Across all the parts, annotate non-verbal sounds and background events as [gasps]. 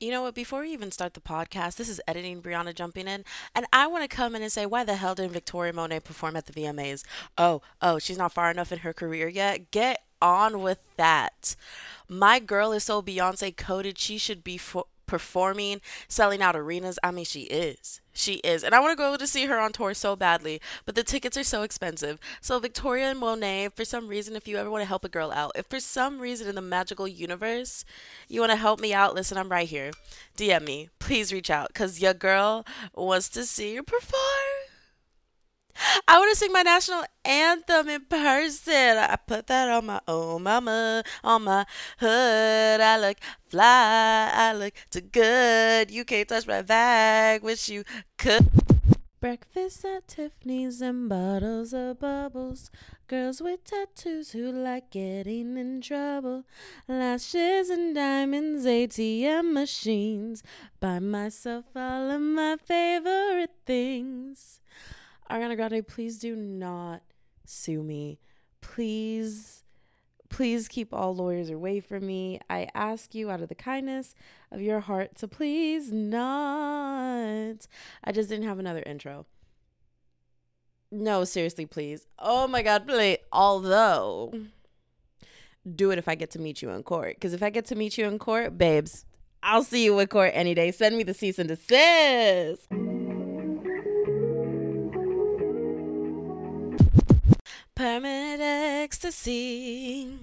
You know what? Before we even start the podcast, this is editing Bryanna jumping in, and I want to come in and say, why the hell didn't Victoria Monet perform at the VMAs? Oh, oh, she's not far enough in her career yet. Get on with that. My girl is so Beyonce coded. She should be for performing, selling out arenas. I mean, she is. She is. And I want to go to see her on tour so badly, but the tickets are so expensive. So, Victoria and Monet, for some reason, if you ever want to help a girl out, if for some reason in the magical universe you want to help me out, listen, I'm right here. DM me. Please reach out because your girl wants to see you perform. I want to sing my national anthem in person. I put that on my own mama, on my hood. I look fly, I look too good. You can't touch my bag, wish you could. Breakfast at Tiffany's and bottles of bubbles. Girls with tattoos who like getting in trouble. Lashes and diamonds, ATM machines. Buy myself all of my favorite things. Ariana Grande, please do not sue me. Please, please keep all lawyers away from me. I ask you out of the kindness of your heart to please not. I just didn't have another intro. No, seriously, please. Oh my God, please. Although, do it if I get to meet you in court. Because if I get to meet you in court, babes, I'll see you in court any day. Send me the cease and desist. Ecstasy.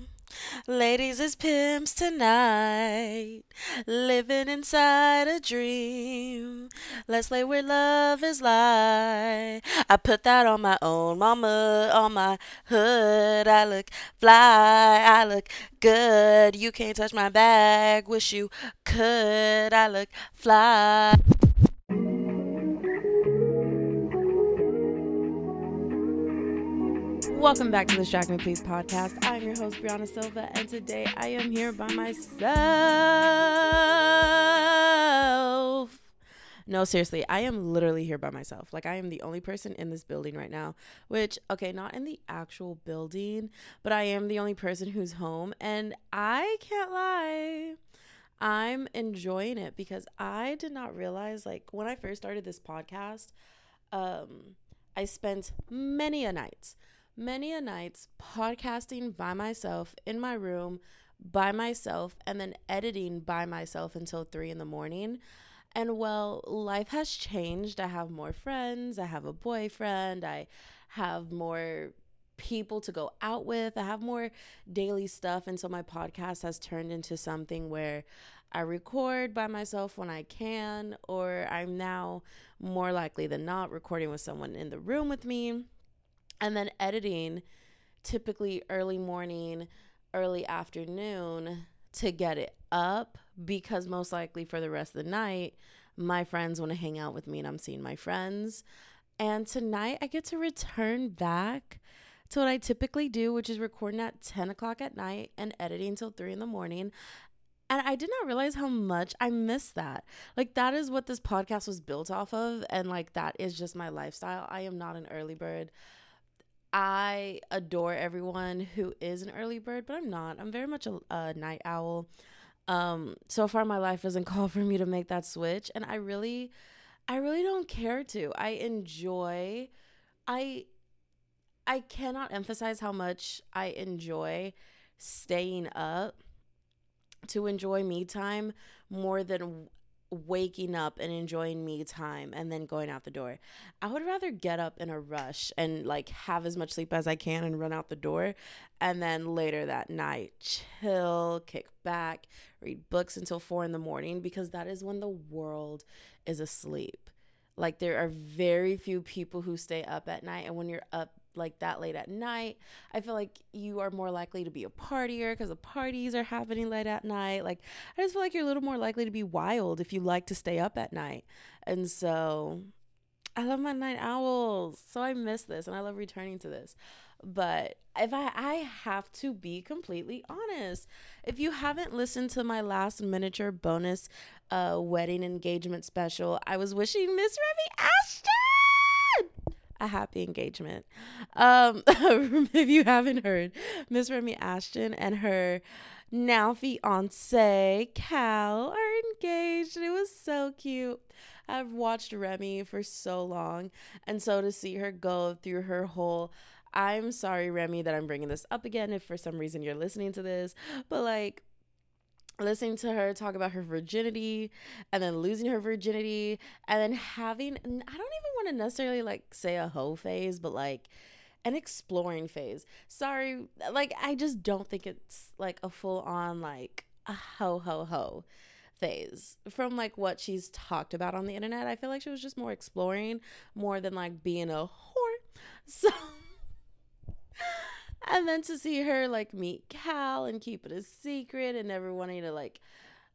Ladies as pimps tonight, living inside a dream. Let's lay where love is lie. I put that on my own mama, on my hood. I look fly, I look good. You can't touch my bag, wish you could. I look fly. Welcome back to the Shock Me Please podcast. I'm your host, Bryanna Silva, and today I am here by myself. No, seriously, I am literally here by myself. Like, I am the only person in this building right now, which, okay, not in the actual building, but I am the only person who's home. And I can't lie, I'm enjoying it because I did not realize, like, when I first started this podcast, um, I spent many a night many a nights podcasting by myself in my room by myself and then editing by myself until three in the morning. And well, life has changed. I have more friends, I have a boyfriend, I have more people to go out with, I have more daily stuff. And so my podcast has turned into something where I record by myself when I can, or I'm now more likely than not recording with someone in the room with me and then editing typically early morning, early afternoon to get it up because most likely for the rest of the night, my friends want to hang out with me and I'm seeing my friends. And tonight I get to return back to what I typically do, which is recording at 10 o'clock at night and editing until 3 in the morning. And I did not realize how much I miss that. Like, that is what this podcast was built off of. And, like, that is just my lifestyle. I am not an early bird. I adore everyone who is an early bird, but I'm not. I'm very much a, a night owl. Um, so far, my life doesn't [laughs] call for me to make that switch, and I really, I really don't care to. I enjoy, I, I cannot emphasize how much I enjoy staying up to enjoy me time more than waking up and enjoying me time and then going out the door. I would rather get up in a rush and like have as much sleep as I can and run out the door and then later that night chill, kick back, read books until 4 in the morning because that is when the world is asleep. Like there are very few people who stay up at night and when you're up like that late at night. I feel like you are more likely to be a partier because the parties are happening late at night. Like I just feel like you're a little more likely to be wild if you like to stay up at night. And so I love my night owls. So I miss this and I love returning to this. But if I I have to be completely honest, if you haven't listened to my last miniature bonus uh wedding engagement special, I was wishing Miss Remi Ashten a happy engagement. Um, [laughs] if you haven't heard, Miss Remi Ashten and her now fiance Cal are engaged. It was so cute. I've watched Remi for so long, and so to see her go through her whole. I'm sorry, Remi, that I'm bringing this up again if for some reason you're listening to this, but like listening to her talk about her virginity and then losing her virginity and then having I don't even want to necessarily like say a hoe phase, but like an exploring phase. Sorry, like I just don't think it's like a full on like a ho ho ho phase from like what she's talked about on the internet. I feel like she was just more exploring more than like being a whore. [laughs] So and then to see her like meet Cal and keep it a secret and never wanting to like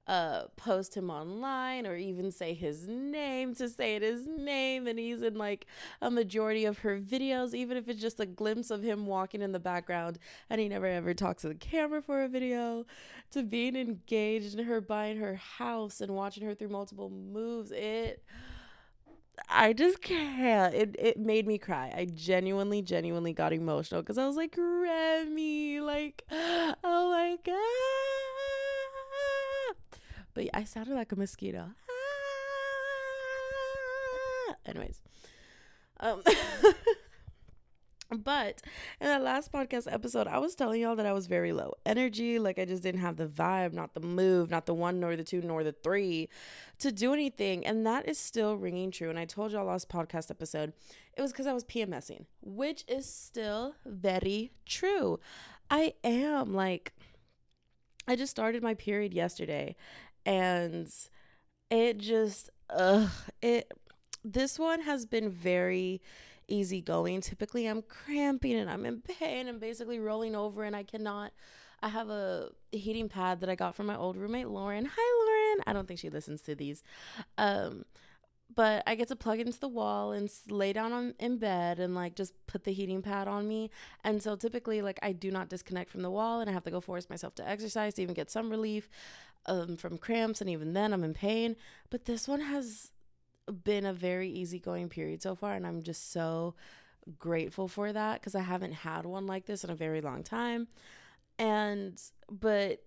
uh post him online or even say his name to say it his name and he's in like a majority of her videos even if it's just a glimpse of him walking in the background and he never ever talks to the camera for a video to being engaged in her buying her house and watching her through multiple moves it I just can't. It it made me cry. I genuinely, genuinely got emotional because I was like, Remi, like, [gasps] oh my god. But I sounded like a mosquito. [laughs] Anyways, um. [laughs] But in the last podcast episode, I was telling y'all that I was very low energy. Like I just didn't have the vibe, not the move, not the one, nor the two, nor the three to do anything. And that is still ringing true. And I told y'all last podcast episode, it was because I was PMSing, which is still very true. I am like, I just started my period yesterday and it just, ugh, it, this one has been very easygoing. Typically, I'm cramping and I'm in pain and basically rolling over, and I cannot. I have a heating pad that I got from my old roommate Lauren. Hi, Lauren. I don't think she listens to these. Um, but I get to plug into the wall and lay down on in bed and like just put the heating pad on me. And so typically like I do not disconnect from the wall and I have to go force myself to exercise to even get some relief um, from cramps and even then I'm in pain. But this one has been a very easygoing period so far and I'm just so grateful for that because I haven't had one like this in a very long time. And but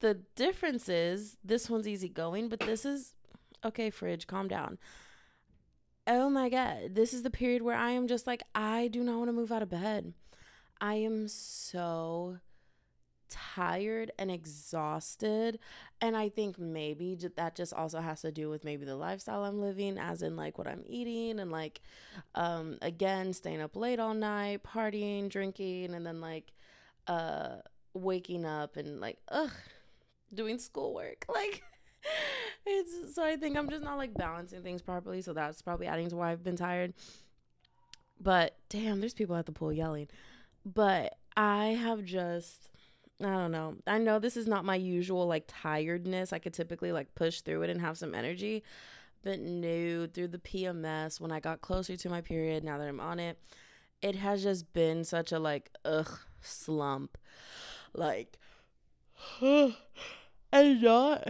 the difference is this one's easygoing, but this is okay, fridge, calm down. Oh my god, this is the period where I am just like I do not want to move out of bed. I am so tired and exhausted and i think maybe that just also has to do with maybe the lifestyle i'm living as in like what i'm eating and like um again staying up late all night partying drinking and then like uh waking up and like ugh doing schoolwork. [laughs] Like it's so i think i'm just not like balancing things properly so that's probably adding to why i've been tired. But damn there's people at the pool yelling. But i have just I don't know. I know this is not my usual like tiredness. I could typically like push through it and have some energy. But no, through the PMS, when I got closer to my period, now that I'm on it, it has just been such a like ugh slump. Like [sighs] and not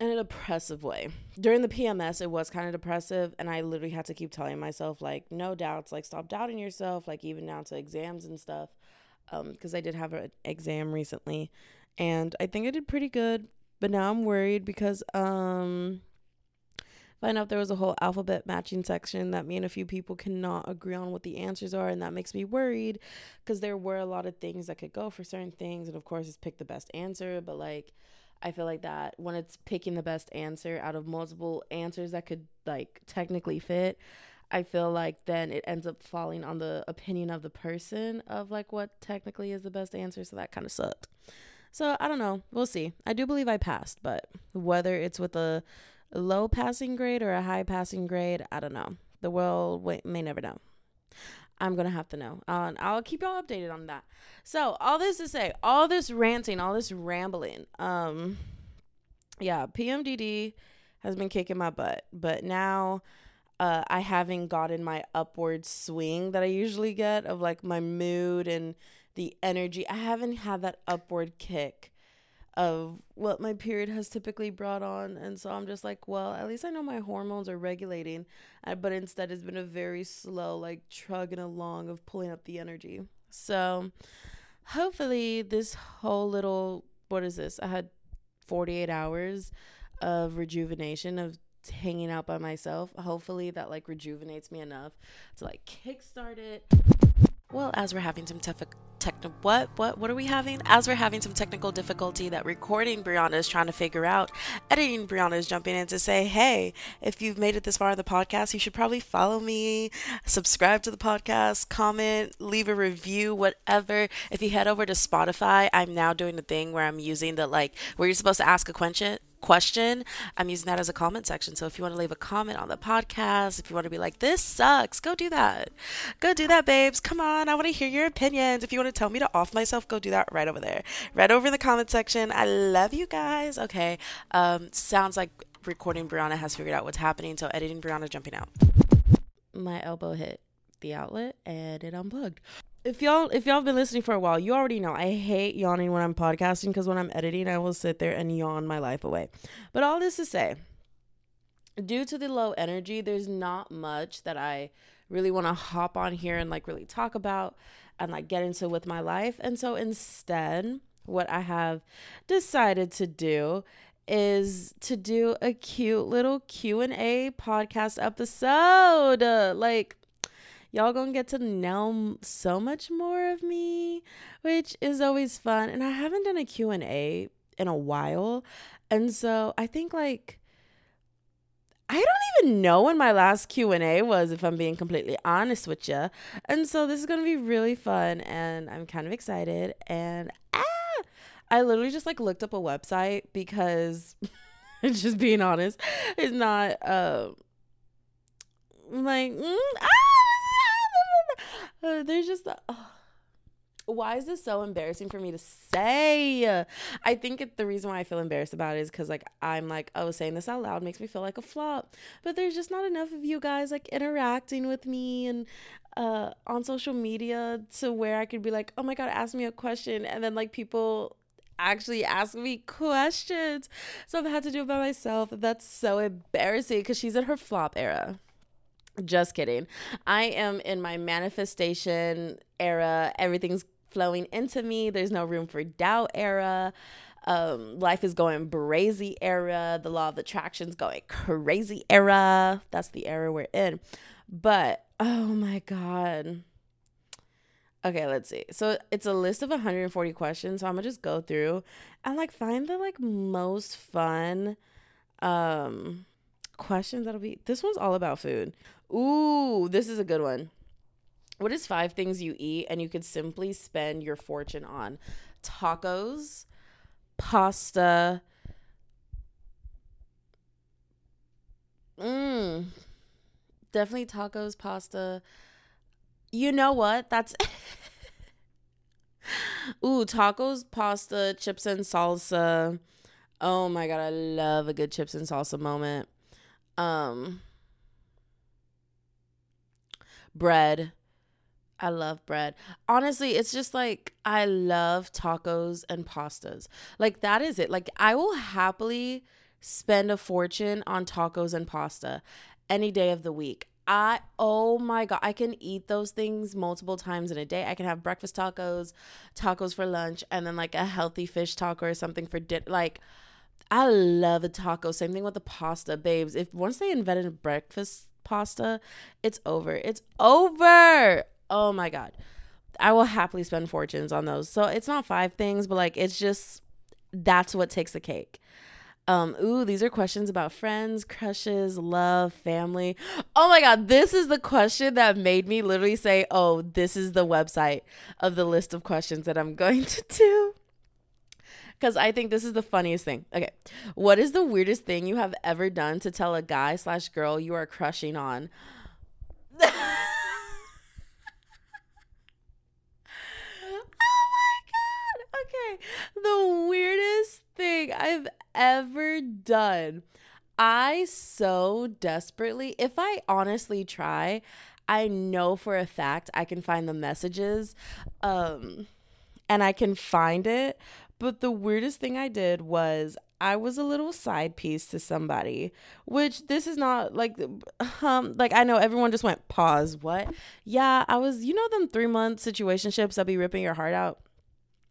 in an oppressive way. During the PMS, it was kind of depressive, and I literally had to keep telling myself, like, no doubts, like, stop doubting yourself, like, even down to exams and stuff because um, I did have an exam recently, and I think I did pretty good. But now I'm worried because um, find out there was a whole alphabet matching section that me and a few people cannot agree on what the answers are, and that makes me worried because there were a lot of things that could go for certain things, and of course, it's pick the best answer. But like, I feel like that when it's picking the best answer out of multiple answers that could like technically fit, I feel like then it ends up falling on the opinion of the person of like what technically is the best answer. So that kind of sucked. So I don't know. We'll see. I do believe I passed, but whether it's with a low passing grade or a high passing grade, I don't know. The world may never know. I'm gonna have to know. Uh, I'll keep y'all updated on that. So all this to say, all this ranting, all this rambling. Um, yeah, PMDD has been kicking my butt, but now uh, I haven't gotten my upward swing that I usually get of like my mood and the energy. I haven't had that upward kick of what my period has typically brought on. And so I'm just like, well, at least I know my hormones are regulating. Uh, but instead, it's been a very slow, like trugging along of pulling up the energy. So hopefully, this whole little, what is this? I had 48 hours of rejuvenation, of hanging out by myself. Hopefully that like rejuvenates me enough to like kickstart it. Well, as we're having some technical technical what what what are we having as we're having some technical difficulty that recording bryanna is trying to figure out editing bryanna is jumping in to say hey if you've made it this far in the podcast you should probably follow me subscribe to the podcast comment leave a review whatever if you head over to spotify i'm now doing the thing where i'm using the like where you're supposed to ask a question question, I'm using that as a comment section. So if you want to leave a comment on the podcast, if you want to be like, this sucks, go do that. Go do that, babes. Come on. I want to hear your opinions. If you want to tell me to off myself, go do that right over there. Right over in the comment section. I love you guys. Okay. Um, sounds like recording Bryanna has figured out what's happening. So editing Bryanna jumping out. My elbow hit the outlet and it unplugged if y'all if y'all have been listening for a while, you already know I hate yawning when I'm podcasting because when I'm editing, I will sit there and yawn my life away. But all this to say, due to the low energy, there's not much that I really want to hop on here and like really talk about and like get into with my life. And so instead, what I have decided to do is to do a cute little Q&A podcast episode. Like y'all gonna get to know so much more of me which is always fun. And i haven't done a q&a in a while. And so i think like I don't even know when my last Q&A was if I'm being completely honest with you. And so this is going to be really fun and I'm kind of excited. And ah I literally just like looked up a website because [laughs] just being honest, it's not uh like mm, ah uh, there's just uh, why is this so embarrassing for me to say? I think it, the reason why I feel embarrassed about it is because like I'm like, oh, saying this out loud makes me feel like a flop. But there's just not enough of you guys like interacting with me and uh on social media to where I could be like, oh my god, ask me a question, and then like people actually ask me questions. So I've had to do it by myself. That's so embarrassing because she's in her flop era. Just kidding. I am in my manifestation era. Everything's flowing into me. There's no room for doubt era. Um, life is going brazy era. The law of attraction's going crazy era. That's the era we're in. But oh my God. Okay, let's see. So it's a list of 140 questions. So I'm gonna just go through and like find the like most fun um questions that'll be this one's all about food. Ooh, this is a good one. What is five things you eat and you could simply spend your fortune on? Tacos, pasta. Mmm. Definitely tacos, pasta. You know what? That's [laughs] Ooh, tacos, pasta, chips and salsa. Oh my god, I love a good chips and salsa moment. Um bread. I love bread. Honestly, it's just like I love tacos and pastas. Like that is it. Like I will happily spend a fortune on tacos and pasta any day of the week. I oh my god, I can eat those things multiple times in a day. I can have breakfast tacos, tacos for lunch, and then like a healthy fish taco or something for dinner. Like I love a taco. Same thing with the pasta, babes. If once they invented breakfast pasta, it's over. It's over. Oh my God. I will happily spend fortunes on those. So it's not five things, but like it's just that's what takes the cake. Um, ooh, these are questions about friends, crushes, love, family. Oh my god, this is the question that made me literally say, "Oh, this is the website of the list of questions that I'm [laughs] going to do." Cuz I think this is the funniest thing. Okay. What is the weirdest thing you have ever done to tell a guy slash girl you are crushing on? Oh my god. Okay. The weirdest thing I've ever done. I so desperately, if I honestly try, I know for a fact I can find the messages um and I can find it. But the weirdest thing I did was I was a little side piece to somebody, which this is not like [laughs] um like I know everyone just went pause. What? Yeah, I was you know them 3 month situationships that be ripping your heart out.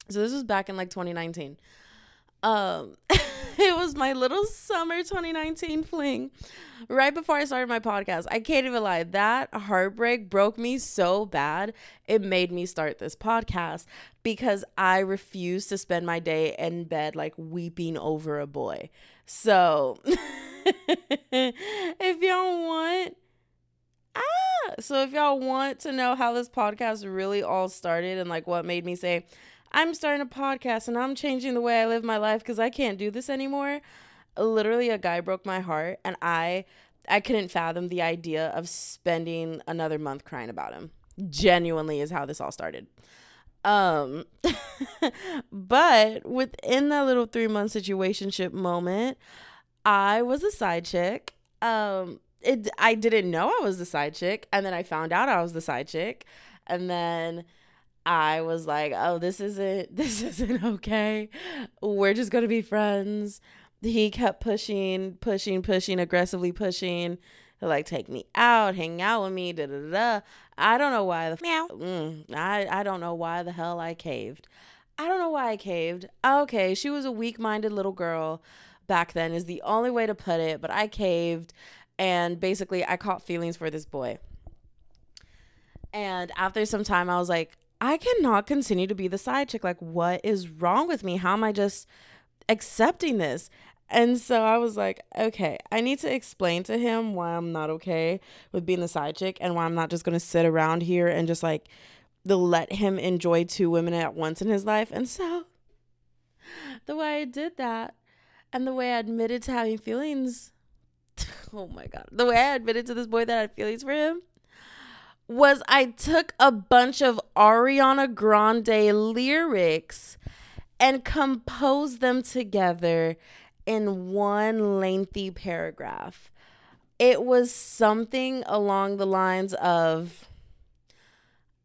So this was back in like 2019. Um [laughs] it was my little summer 2019 fling right before I started my podcast. I can't even lie. That heartbreak broke me so bad. It made me start this podcast because I refuse to spend my day in bed like weeping over a boy. So [laughs] if y'all want ah so if y'all want to know how this podcast really all started and like what made me say I'm starting a podcast and I'm changing the way I live my life because I can't do this anymore. Literally, a guy broke my heart, and I I couldn't fathom the idea of spending another month crying about him. Genuinely, is how this all started. Um, [laughs] but within that little three month situationship moment, I was a side chick. Um, it I didn't know I was the side chick, and then I found out I was the side chick, and then I was like, "Oh, this isn't [laughs] this isn't okay. We're just to be friends." He kept pushing, pushing, pushing, aggressively pushing to like take me out, hang out with me, da da da. I don't know why the meow. Mm, I I don't know why the hell I caved. I don't know why I caved. Okay, she was a weak-minded little girl back then is the only way to put it, but I caved and basically I caught feelings for this boy. And after some time I was like, I cannot continue to be the side chick. Like, what is wrong with me? How am I just accepting this? And so I was like, okay, I need to explain to him why I'm not okay with being the side chick and why I'm not just to sit around here and just like the let him enjoy two women at once in his life. And so the way I did that and the way I admitted to having feelings, [laughs] oh my God, the way I admitted to this boy that I had feelings for him was I took a bunch of Ariana Grande lyrics and composed them together in one lengthy paragraph. It was something along the lines of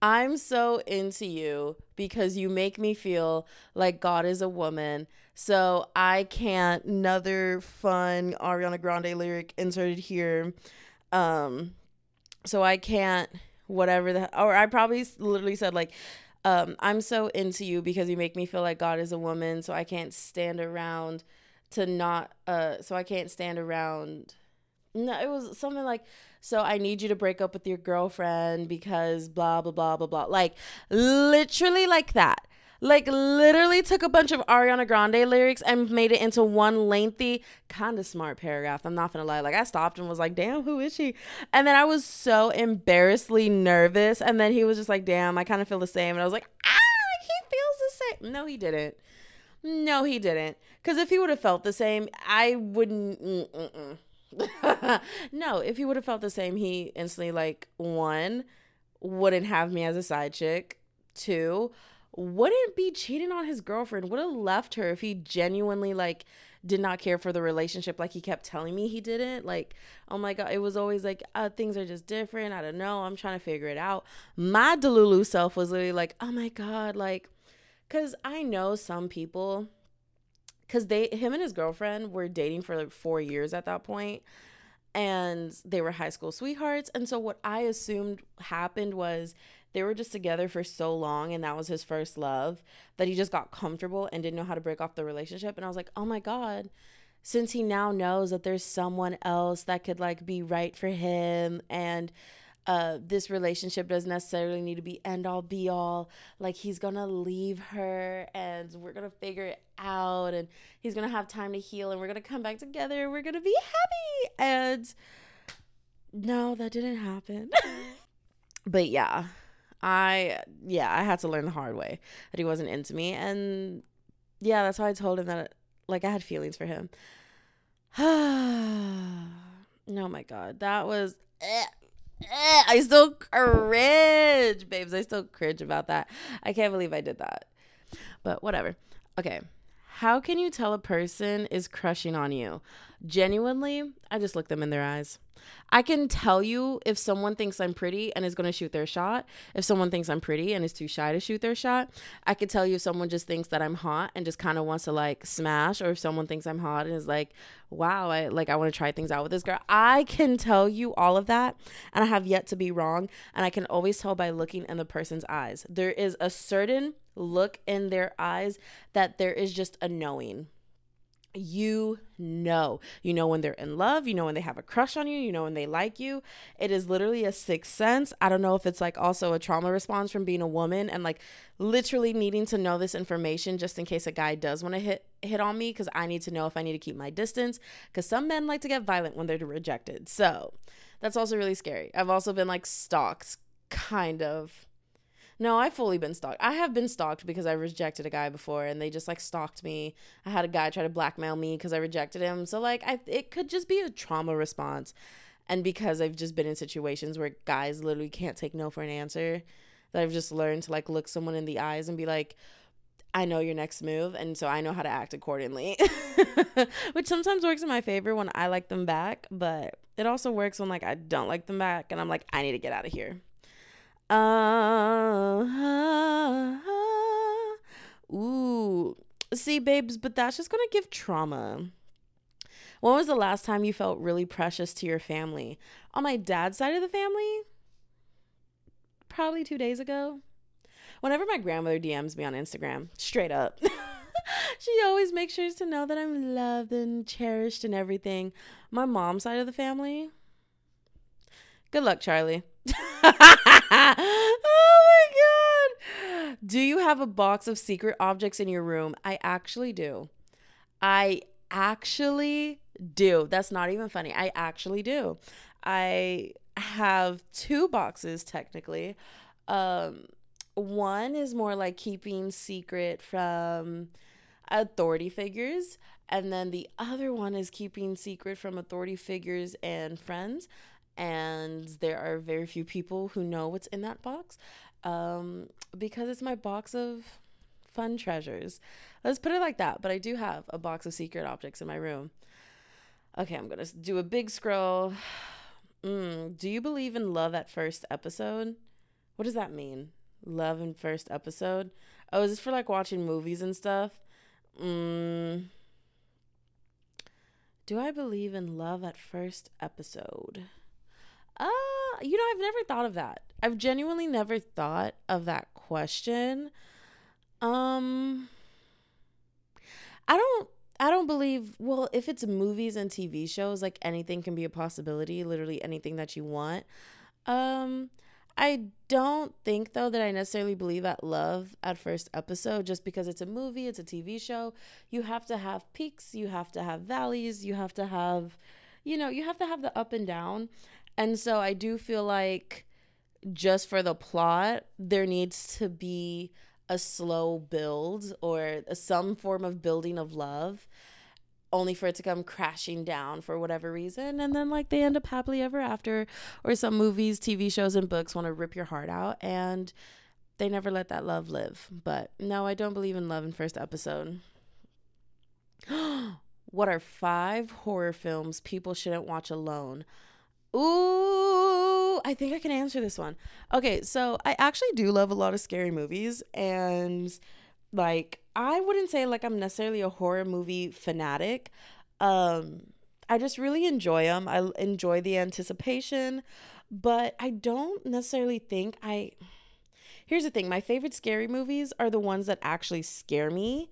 I'm so into you because you make me feel like God is a woman. So I can't another fun Ariana Grande lyric inserted here. Um so I can't whatever the or I probably literally said like um, I'm so into you because you make me feel like God is a woman, so I can't stand around to not uh so I can't stand around no it was something like so I need you to break up with your girlfriend because blah blah blah blah blah like literally like that like literally took a bunch of Ariana Grande lyrics and made it into one lengthy, kind of smart paragraph. I'm not gonna lie. Like I stopped and was like, damn, who is she? And then I was so embarrassedly nervous. And then he was just like, damn, I kind of feel the same. And I was like, ah, he feels the same. No, he didn't. No, he didn't. Because if he would have felt the same, I wouldn't. [laughs] no, if he would have felt the same, he instantly like one wouldn't have me as a side chick. Two, wouldn't be cheating on his girlfriend, would have left her if he genuinely like did not care for the relationship like he kept telling me he didn't. Like, oh my god, it was always like uh, things are just different. I don't know. I'm trying to figure it out. My Delulu self was literally like, oh my god, like, cause I know some people, cause they him and his girlfriend were dating for like four years at that point and they were high school sweethearts. And so what I assumed happened was they were just together for so long and that was his first love that he just got comfortable and didn't know how to break off the relationship and I was like, "Oh my god, since he now knows that there's someone else that could like be right for him and uh, this relationship doesn't necessarily need to be end all be all. Like he's gonna leave her and we're gonna figure it out and he's gonna have time to heal and we're gonna come back together. We're gonna be happy. And no, that didn't happen. [laughs] but yeah, I yeah, I had to learn the hard way that he wasn't into me. And yeah, that's why I told him that like I had feelings for him. [sighs] oh my god, that was eh, eh, [laughs] I still cringe, babes. I still cringe about that. I can't believe I did that. But whatever. Okay. How can you tell a person is crushing on you? Genuinely, I just look them in their eyes. I can tell you if someone thinks I'm pretty and is going to shoot their shot. If someone thinks I'm pretty and is too shy to shoot their shot, I can tell you if someone just thinks that I'm hot and just kind of wants to like smash or if someone thinks I'm hot and is like, "Wow, I like I want to try things out with this girl." I can tell you all of that and I have yet to be wrong, and I can always tell by looking in the person's eyes. There is a certain look in their eyes that there is just a knowing you know. You know when they're in love, you know when they have a crush on you, you know when they like you. It is literally a sixth sense. I don't know if it's like also a trauma response from being a woman and like literally needing to know this information just in case a guy does want to hit hit on me cuz I need to know if I need to keep my distance cuz some men like to get violent when they're rejected. So, that's also really scary. I've also been like stalked kind of no, I've fully been stalked. I have been stalked because I rejected a guy before and they just like stalked me. I had a guy try to blackmail me because I rejected him. So like I it could just be a trauma response. And because I've just been in situations where guys literally can't take no for an answer, that I've just learned to like look someone in the eyes and be like, I know your next move, and so I know how to act accordingly. [laughs] Which sometimes works in my favor when I like them back, but it also works when like I don't like them back and I'm like, I need to get out of here. Uh, ooh. See, babes, but that's just gonna give trauma. When was the last time you felt really precious to your family? On my dad's side of the family? Probably two days ago. Whenever my grandmother DMs me on Instagram, straight up, [laughs] she always makes sure to know that I'm loved and cherished and everything. My mom's side of the family, good luck, Charlie. [laughs] oh my god. Do you have a box of secret objects in your room? I actually do. I actually do. That's not even funny. I actually do. I have two boxes technically. Um one is more like keeping secret from authority figures and then the other one is keeping secret from authority figures and friends and there are very few people who know what's in that box um, because it's my box of fun treasures. Let's put it like that. But I do have a box of secret objects in my room. Okay, I'm gonna do a big scroll. [sighs] Mm, do you believe in love at first episode? What does that mean? Love in first episode? Oh, is this for like watching movies and stuff? Mm, do I believe in love at first episode? Uh, you know, I've never thought of that. I've genuinely never thought of that question. Um I don't I don't believe well, if it's movies and TV shows, like anything can be a possibility, literally anything that you want. Um I don't think though that I necessarily believe that love at first episode just because it's a movie, it's a TV show. You have to have peaks, you have to have valleys, you have to have you know, you have to have the up and down. And so I do feel like just for the plot, there needs to be a slow build or some form of building of love only for it to come crashing down for whatever reason. And then like they end up happily ever after or some movies tv shows and books want to rip your heart out and they never let that love live. But no i don't believe in love in first episode. [gasps] What are five horror films people shouldn't watch alone Ooh, I think I can answer this one. Okay, so I actually do love a lot of scary movies and like I wouldn't say like I'm necessarily a horror movie fanatic. Um I just really enjoy them. I enjoy the anticipation, but I don't necessarily think I Here's the thing, my favorite scary movies are the ones that actually scare me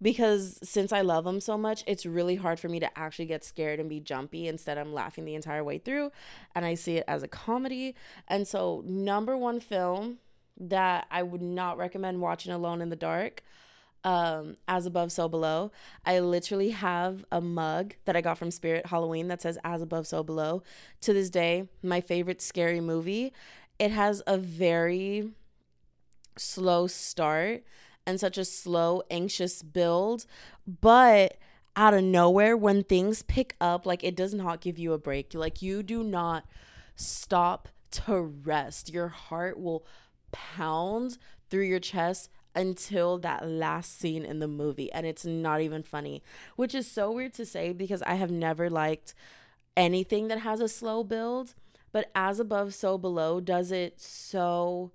because since I love them so much, it's really hard for me to actually get scared and be jumpy. Instead, I'm laughing the entire way through and I see it as a comedy. And so, number one film that I would not recommend watching alone in the dark um as above so below i literally have a mug that i got from spirit halloween that says as above so below to this day my favorite scary movie it has a very slow start and such a slow, anxious build. But out of nowhere, when things pick up, like it does not give you a break. Like you do not stop to rest. Your heart will pound through your chest until that last scene in the movie. And it's not even funny, which is so weird to say because I have never liked anything that has a slow build. But as above, so below does it so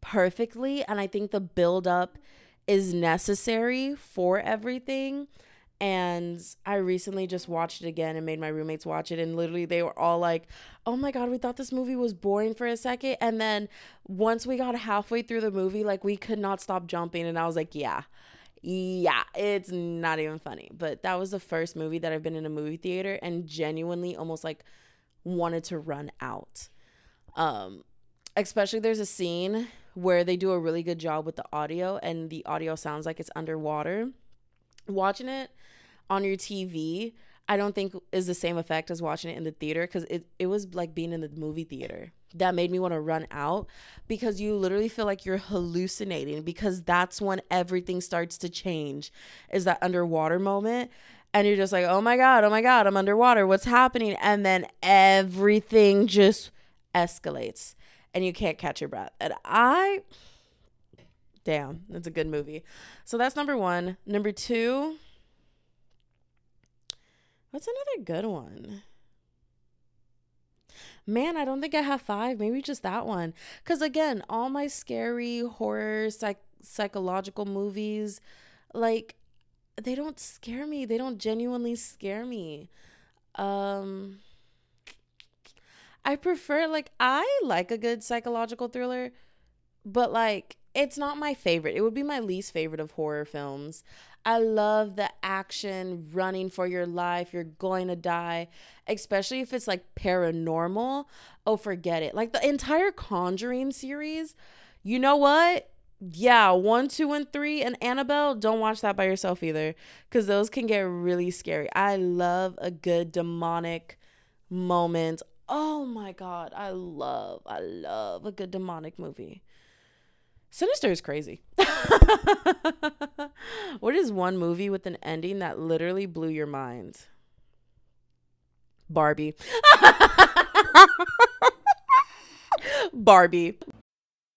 perfectly. And I think the build up is necessary for everything. And I recently just watched it again and made my roommates watch it. And literally, they were all like, Oh my God, we thought this movie was boring for a second. And then once we got halfway through the movie, like we could not stop jumping. And I was like, Yeah, yeah, it's not even funny. But that was the first movie that I've been in a movie theater and genuinely almost like wanted to run out. Um, especially there's a scene where they do a really good job with the audio and the audio sounds like it's underwater. Watching it on your TV, I don't think is the same effect as watching it in the theater because it, it was like being in the movie theater. That made me want to run out because you literally feel like you're hallucinating because that's when everything starts to change is that underwater moment. And you're just like, oh my God, oh my God, I'm underwater. What's happening? And then everything just escalates and you can't catch your breath. And I, damn, that's a good movie. So that's number one. Number two, what's another good one? Man, I don't think I have five. Maybe just that one. Because again, all my scary horror, psych- psychological movies, like, they don't scare me. They don't genuinely scare me. Um, I prefer like I like a good psychological thriller, but like it's not my favorite. It would be my least favorite of horror films. I love the action, running for your life, you're going to die, especially if it's like paranormal. Oh, forget it. Like the entire Conjuring series, you know what? Yeah, one, two, and three, and Annabelle, don't watch that by yourself either because those can get really scary. I love a good demonic moment Oh my god, I love, I love a good demonic movie. Sinister is crazy. [laughs] what is one movie with an ending that literally blew your mind? Barbie. [laughs] Barbie.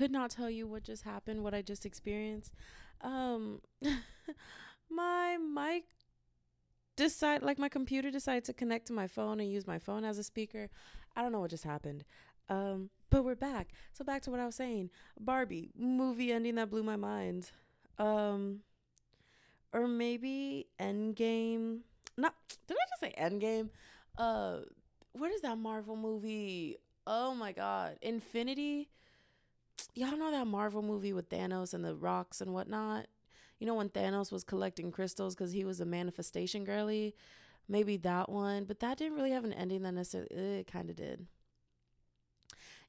Could not tell you what just happened, what I just experienced. Um, [laughs] my mic decide like my computer decided to connect to my phone and use my phone as a speaker. I don't know what just happened. Um, but we're back. So back to what I was saying. Barbie movie ending that blew my mind. Um, or maybe Endgame. Not did I just say Endgame? Uh, what is that Marvel movie? Oh my god, Infinity y'all know that Marvel movie with Thanos and the rocks and whatnot? You know when Thanos was collecting crystals because he was a manifestation girly? Maybe that one, but that didn't really have an ending that necessarily it kind of did.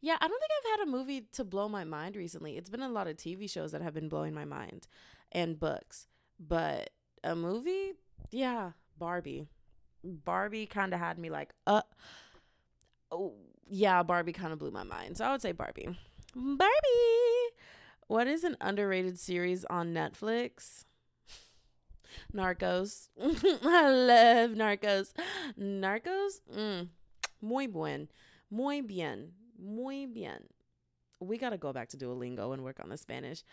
Yeah, I don't think I've had a movie to blow my mind recently. It's been a lot of TV shows that have been blowing my mind and books. But a movie, yeah, Barbie. Barbie kind of had me like, uh, oh, yeah, Barbie kind of blew my mind. So I would say Barbie. Barbie. What is an underrated series on Netflix? Narcos. [laughs] I love Narcos. Narcos? Mm. Muy buen. Muy bien. Muy bien. We got to go back to Duolingo and work on the Spanish.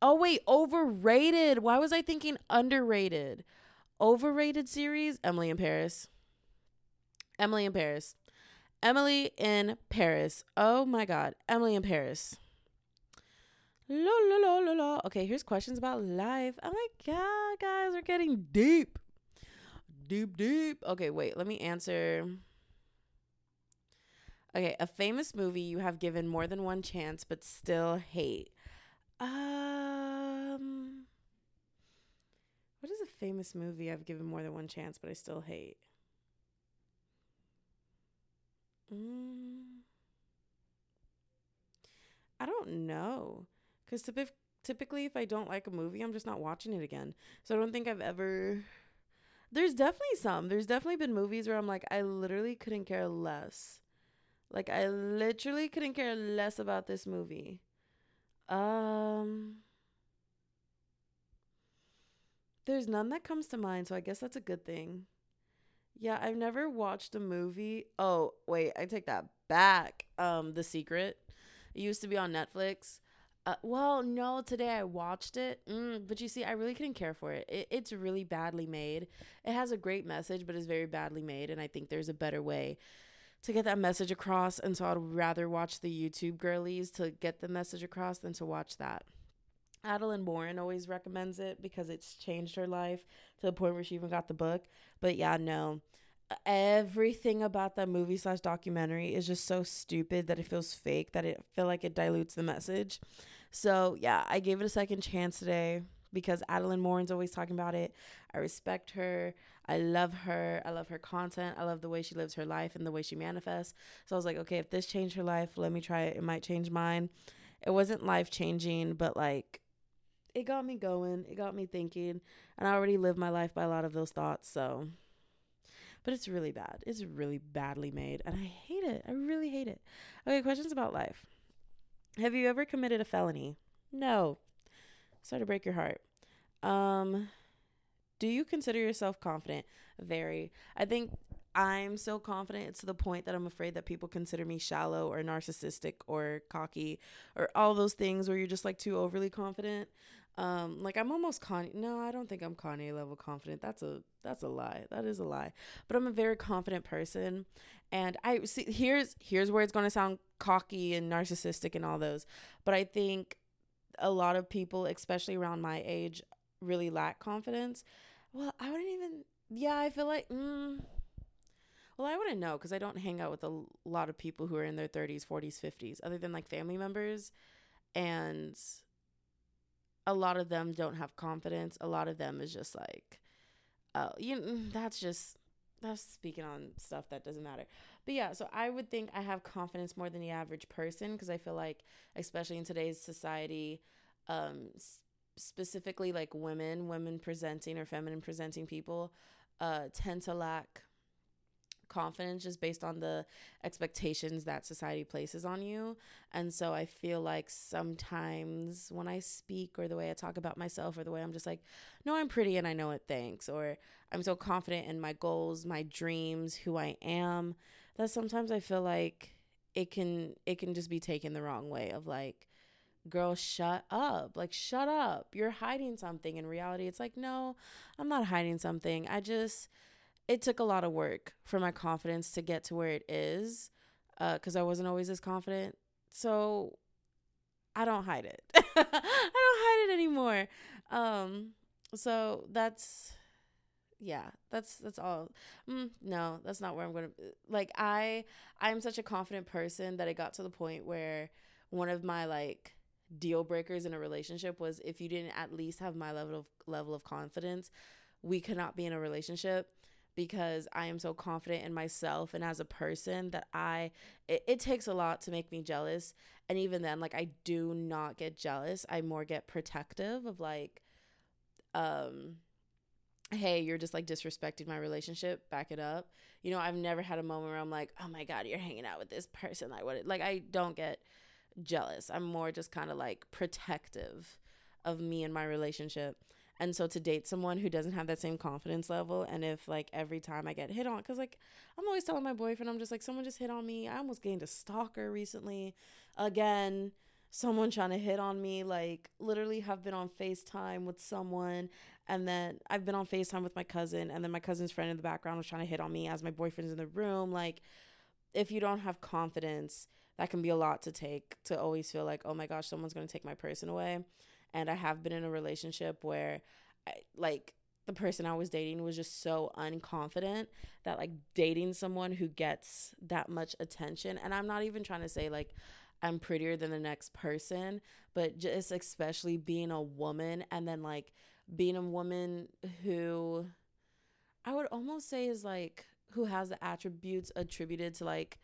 Oh, wait, overrated. Why was I thinking underrated? Overrated series Emily in Paris. Emily in Paris. Emily in Paris. Oh my God. Emily in Paris. La, la, la, la, la. Okay, here's questions about life. Oh my God, guys, we're getting deep. Deep, deep. Okay, wait, let me answer. Okay, a famous movie you have given more than one chance but still hate. Um, what is a famous movie I've given more than one chance but I still hate? Mm, I don't know. Because typ- typically, if I don't like a movie, I'm just not watching it again. So I don't think I've ever. There's definitely some. There's definitely been movies where I'm like, I literally couldn't care less. Like, I literally couldn't care less about this movie. Um. There's none that comes to mind, so I guess that's a good thing. Yeah, I've never watched a movie. Oh, wait, I take that back. Um, The Secret. It used to be on Netflix. Uh, well, no, today I watched it, mm, but you see, I really couldn't care for it. it. It's really badly made. It has a great message, but it's very badly made, and I think there's a better way to get that message across. And so I'd rather watch the YouTube girlies to get the message across than to watch that. Adeline Morin always recommends it because it's changed her life to the point where she even got the book. But yeah, no. Everything about that movie slash documentary is just so stupid that it feels fake that it feel like it dilutes the message. So yeah, I gave it a second chance today because Adeline Morin's always talking about it. I respect her. I love her. I love her content. I love the way she lives her life and the way she manifests. So I was like, okay, if this changed her life, let me try it. It might change mine. It wasn't life changing, but like it got me going. It got me thinking. And I already live my life by a lot of those thoughts. So, but it's really bad. It's really badly made. And I hate it. I really hate it. Okay, questions about life. Have you ever committed a felony? No. Sorry to break your heart. Um, do you consider yourself confident? Very. I think I'm so confident it's to the point that I'm afraid that people consider me shallow or narcissistic or cocky or all those things where you're just like too overly confident. Um, like I'm almost Kanye. No, I don't think I'm Kanye level confident. That's a that's a lie. That is a lie. But I'm a very confident person, and I see here's here's where it's gonna sound cocky and narcissistic and all those. But I think a lot of people, especially around my age, really lack confidence. Well, I wouldn't even. Yeah, I feel like. Mm, well, I wouldn't know because I don't hang out with a lot of people who are in their 30s, 40s, 50s, other than like family members. And a lot of them don't have confidence. A lot of them is just like, oh, you mm, that's just that's speaking on stuff that doesn't matter. But yeah, so I would think I have confidence more than the average person because I feel like, especially in today's society, um, specifically like women, women presenting or feminine presenting people, uh, tend to lack confidence just based on the expectations that society places on you. And so I feel like sometimes when I speak or the way I talk about myself or the way I'm just like, no, I'm pretty and I know it, thanks. Or I'm so confident in my goals, my dreams, who I am, that sometimes I feel like it can it can just be taken the wrong way of like girl shut up like shut up you're hiding something in reality it's like no i'm not hiding something i just it took a lot of work for my confidence to get to where it is because uh, I wasn't always as confident. So I don't hide it. [laughs] I don't hide it anymore. Um, so that's yeah, that's that's all. Mm, no, that's not where I'm gonna. Like I, I'm such a confident person that it got to the point where one of my like deal breakers in a relationship was if you didn't at least have my level of level of confidence, we could not be in a relationship because I am so confident in myself and as a person that I it, it, takes a lot to make me jealous. And even then like I do not get jealous. I more get protective of like um hey you're just like disrespecting my relationship back it up. You know I've never had a moment where I'm like oh my god you're hanging out with this person. Like what like I don't get jealous. I'm more just kind of like protective of me and my relationship And so to date someone who doesn't have that same confidence level, and if like every time I get hit on, because like I'm always telling my boyfriend, I'm just like, someone just hit on me. I almost gained a stalker recently. Again, someone trying to hit on me, like literally have been on FaceTime with someone. And then I've been on FaceTime with my cousin, and then my cousin's friend in the background was trying to hit on me as my boyfriend's in the room. Like, if you don't have confidence, that can be a lot to take to always feel like, oh my gosh, someone's to take my person away. And I have been in a relationship where, I, like, the person I was dating was just so unconfident that, like, dating someone who gets that much attention, and I'm not even trying to say, like, I'm prettier than the next person, but just especially being a woman and then, like, being a woman who I would almost say is like who has the attributes attributed to like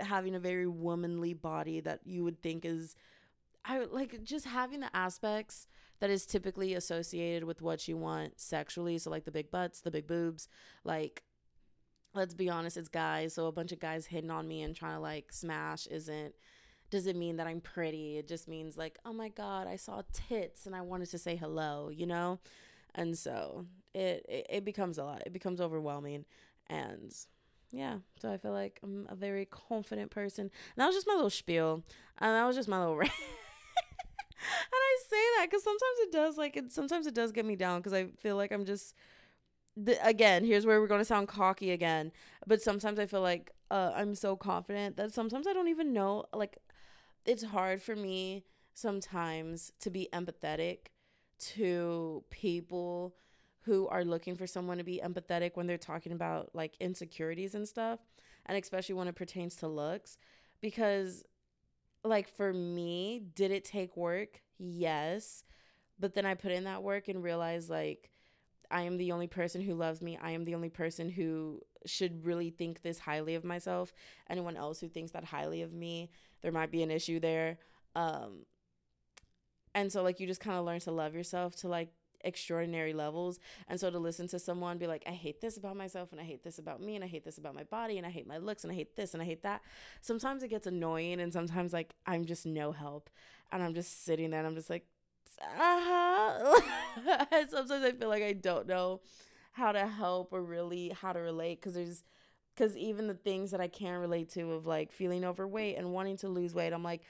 having a very womanly body that you would think is I like just having the aspects that is typically associated with what you want sexually. So like the big butts, the big boobs, like let's be honest, it's guys. So a bunch of guys hitting on me and trying to like smash isn't doesn't mean that I'm pretty. It just means like, oh my god, I saw tits and I wanted to say hello, you know? And so it, it, it becomes a lot. It becomes overwhelming and yeah, so I feel like I'm a very confident person. And that was just my little spiel. And that was just my little [laughs] rant. And I say that because sometimes it does, like, it, sometimes it does get me down because I feel like I'm just, the, again, here's where we're going to sound cocky again. But sometimes I feel like uh, I'm so confident that sometimes I don't even know, like, it's hard for me sometimes to be empathetic to people who are looking for someone to be empathetic when they're talking about like insecurities and stuff and especially when it pertains to looks because like for me did it take work? Yes. But then i put in that work and realized like i am the only person who loves me. I am the only person who should really think this highly of myself. Anyone else who thinks that highly of me there might be an issue there. Um and so like you just kind of learn to love yourself to like extraordinary levels. And so to listen to someone be like, I hate this about myself and I hate this about me and I hate this about my body and I hate my looks and I hate this and I hate that. Sometimes it gets annoying and sometimes like I'm just no help and I'm just sitting there and I'm just like, uh-huh. [laughs] sometimes I feel like I don't know how to help or really how to relate because there's because even the things that I can relate to of like feeling overweight and wanting to lose weight, I'm like,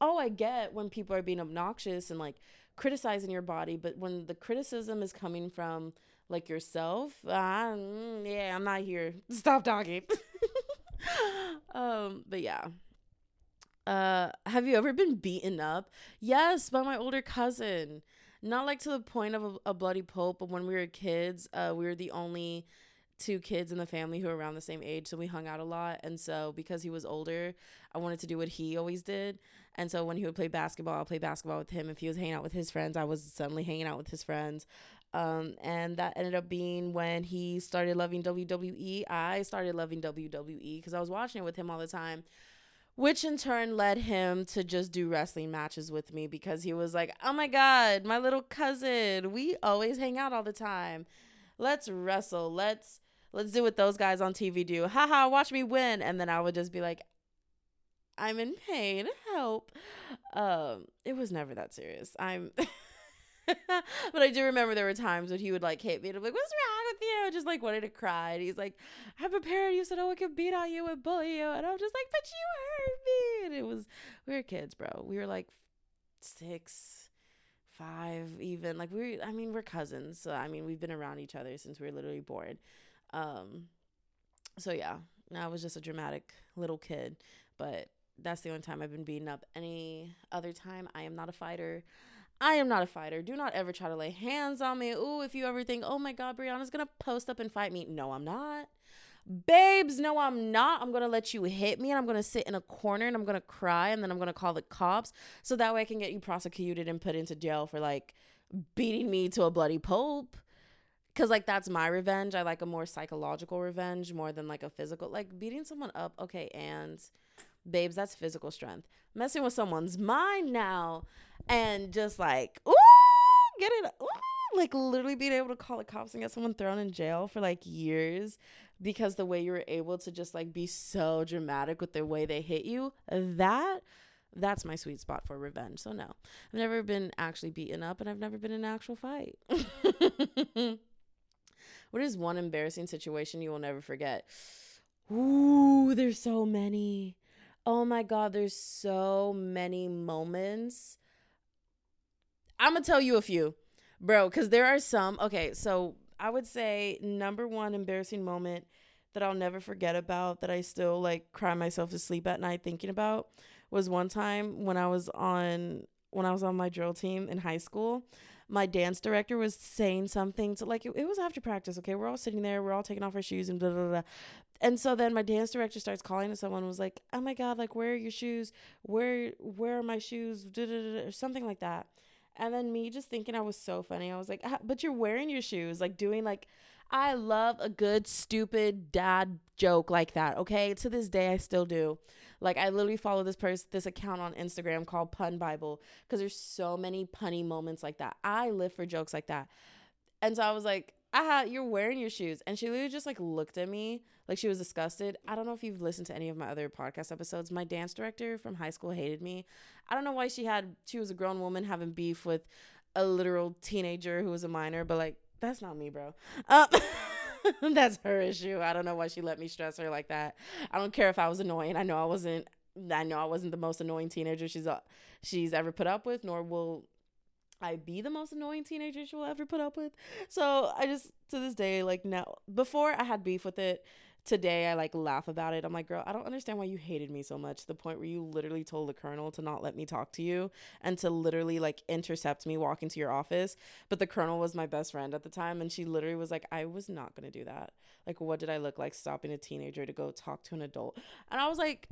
oh, I get when people are being obnoxious and like criticizing your body, but when the criticism is coming from like yourself, uh, yeah, I'm not here. [laughs] Stop talking. [laughs] um, but yeah. Uh, have you ever been beaten up? Yes, by my older cousin. Not like to the point of a, a bloody pulp, but when we were kids, uh, we were the only two kids in the family who were around the same age, so we hung out a lot. And so because he was older, I wanted to do what he always did. And so when he would play basketball, I'll play basketball with him. If he was hanging out with his friends, I was suddenly hanging out with his friends. Um, and that ended up being when he started loving WWE. I started loving WWE because I was watching it with him all the time, which in turn led him to just do wrestling matches with me because he was like, oh my God, my little cousin, we always hang out all the time. Let's wrestle. Let's let's do what those guys on TV do. Haha, watch me win. And then I would just be like, I'm in pain. Help. Um, it was never that serious. I'm [laughs] but I do remember there were times when he would like hit me and I'm like, What's wrong with you? Just like wanted to cry. And he's like, I'm prepared you so no one can beat on you and bully you. And I'm just like, But you hurt me. And it was we were kids, bro. We were like six, five, even. Like we were I mean, we're cousins. So I mean we've been around each other since we were literally born. Um so yeah, I was just a dramatic little kid. But that's the only time I've been beaten up. Any other time, I am not a fighter. I am not a fighter. Do not ever try to lay hands on me. Ooh, if you ever think, oh my God, Bryanna's gonna post up and fight me. No, I'm not. Babes, no, I'm not. I'm gonna let you hit me and I'm gonna sit in a corner and I'm gonna cry and then I'm gonna call the cops so that way I can get you prosecuted and put into jail for like beating me to a bloody pulp. Cause like that's my revenge. I like a more psychological revenge more than like a physical. Like beating someone up, okay, and babes, that's physical strength. Messing with someone's mind now and just like, ooh, get it, ooh, like literally being able to call the cops and get someone thrown in jail for like years because the way you were able to just like be so dramatic with the way they hit you, that That's my sweet spot for revenge. So no, I've never been actually beaten up, and I've never been in an actual fight. [laughs] what is one embarrassing situation you will never forget? Ooh, there's so many. Oh my god, there's so many moments. I'm gonna tell you a few, bro, because there are some. Okay, so I would say number one embarrassing moment that I'll never forget about that I still like cry myself to sleep at night thinking about was one time when I was on when I was on my drill team in high school. My dance director was saying something to like it, it was after practice. Okay, we're all sitting there, we're all taking off our shoes and blah blah blah. And so then my dance director starts calling to someone was like, "Oh my god, like where are your shoes? Where where are my shoes?" or something like that. And then me just thinking I was so funny. I was like, ah, "But you're wearing your shoes." Like doing like I love a good stupid dad joke like that. Okay, to this day I still do. Like I literally follow this person, this account on Instagram called Pun Bible because there's so many punny moments like that. I live for jokes like that, and so I was like, "Aha, you're wearing your shoes," and she literally just like looked at me like she was disgusted. I don't know if you've listened to any of my other podcast episodes. My dance director from high school hated me. I don't know why she had. She was a grown woman having beef with a literal teenager who was a minor, but like that's not me, bro. Um, [laughs] [laughs] that's her issue. I don't know why she let me stress her like that. I don't care if I was annoying. I know I wasn't. I know I wasn't the most annoying teenager she's uh, she's ever put up with, nor will I be the most annoying teenager she will ever put up with. So I just to this day, like now, before I had beef with it, today I like laugh about it. I'm like, girl, I don't understand why you hated me so much. The point where you literally told the colonel to not let me talk to you and to literally like intercept me walking to your office. But the colonel was my best friend at the time, and she literally was like, I was not gonna do that. Like, what did I look like stopping a teenager to go talk to an adult? And I was like,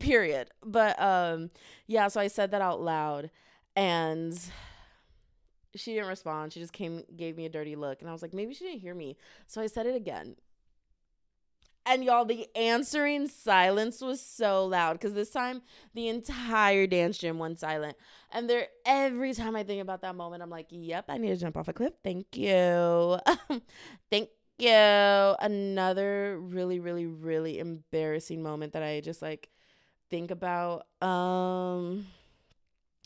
period. But um, yeah. So I said that out loud, and she didn't respond. She just came, gave me a dirty look, and I was like, maybe she didn't hear me. So I said it again and y'all, the answering silence was so loud because this time the entire dance gym went silent. And there, every time I think about that moment, I'm like, yep, I need to jump off a cliff. Thank you. [laughs] Thank you. Another really, really, really embarrassing moment that I just like think about. Um,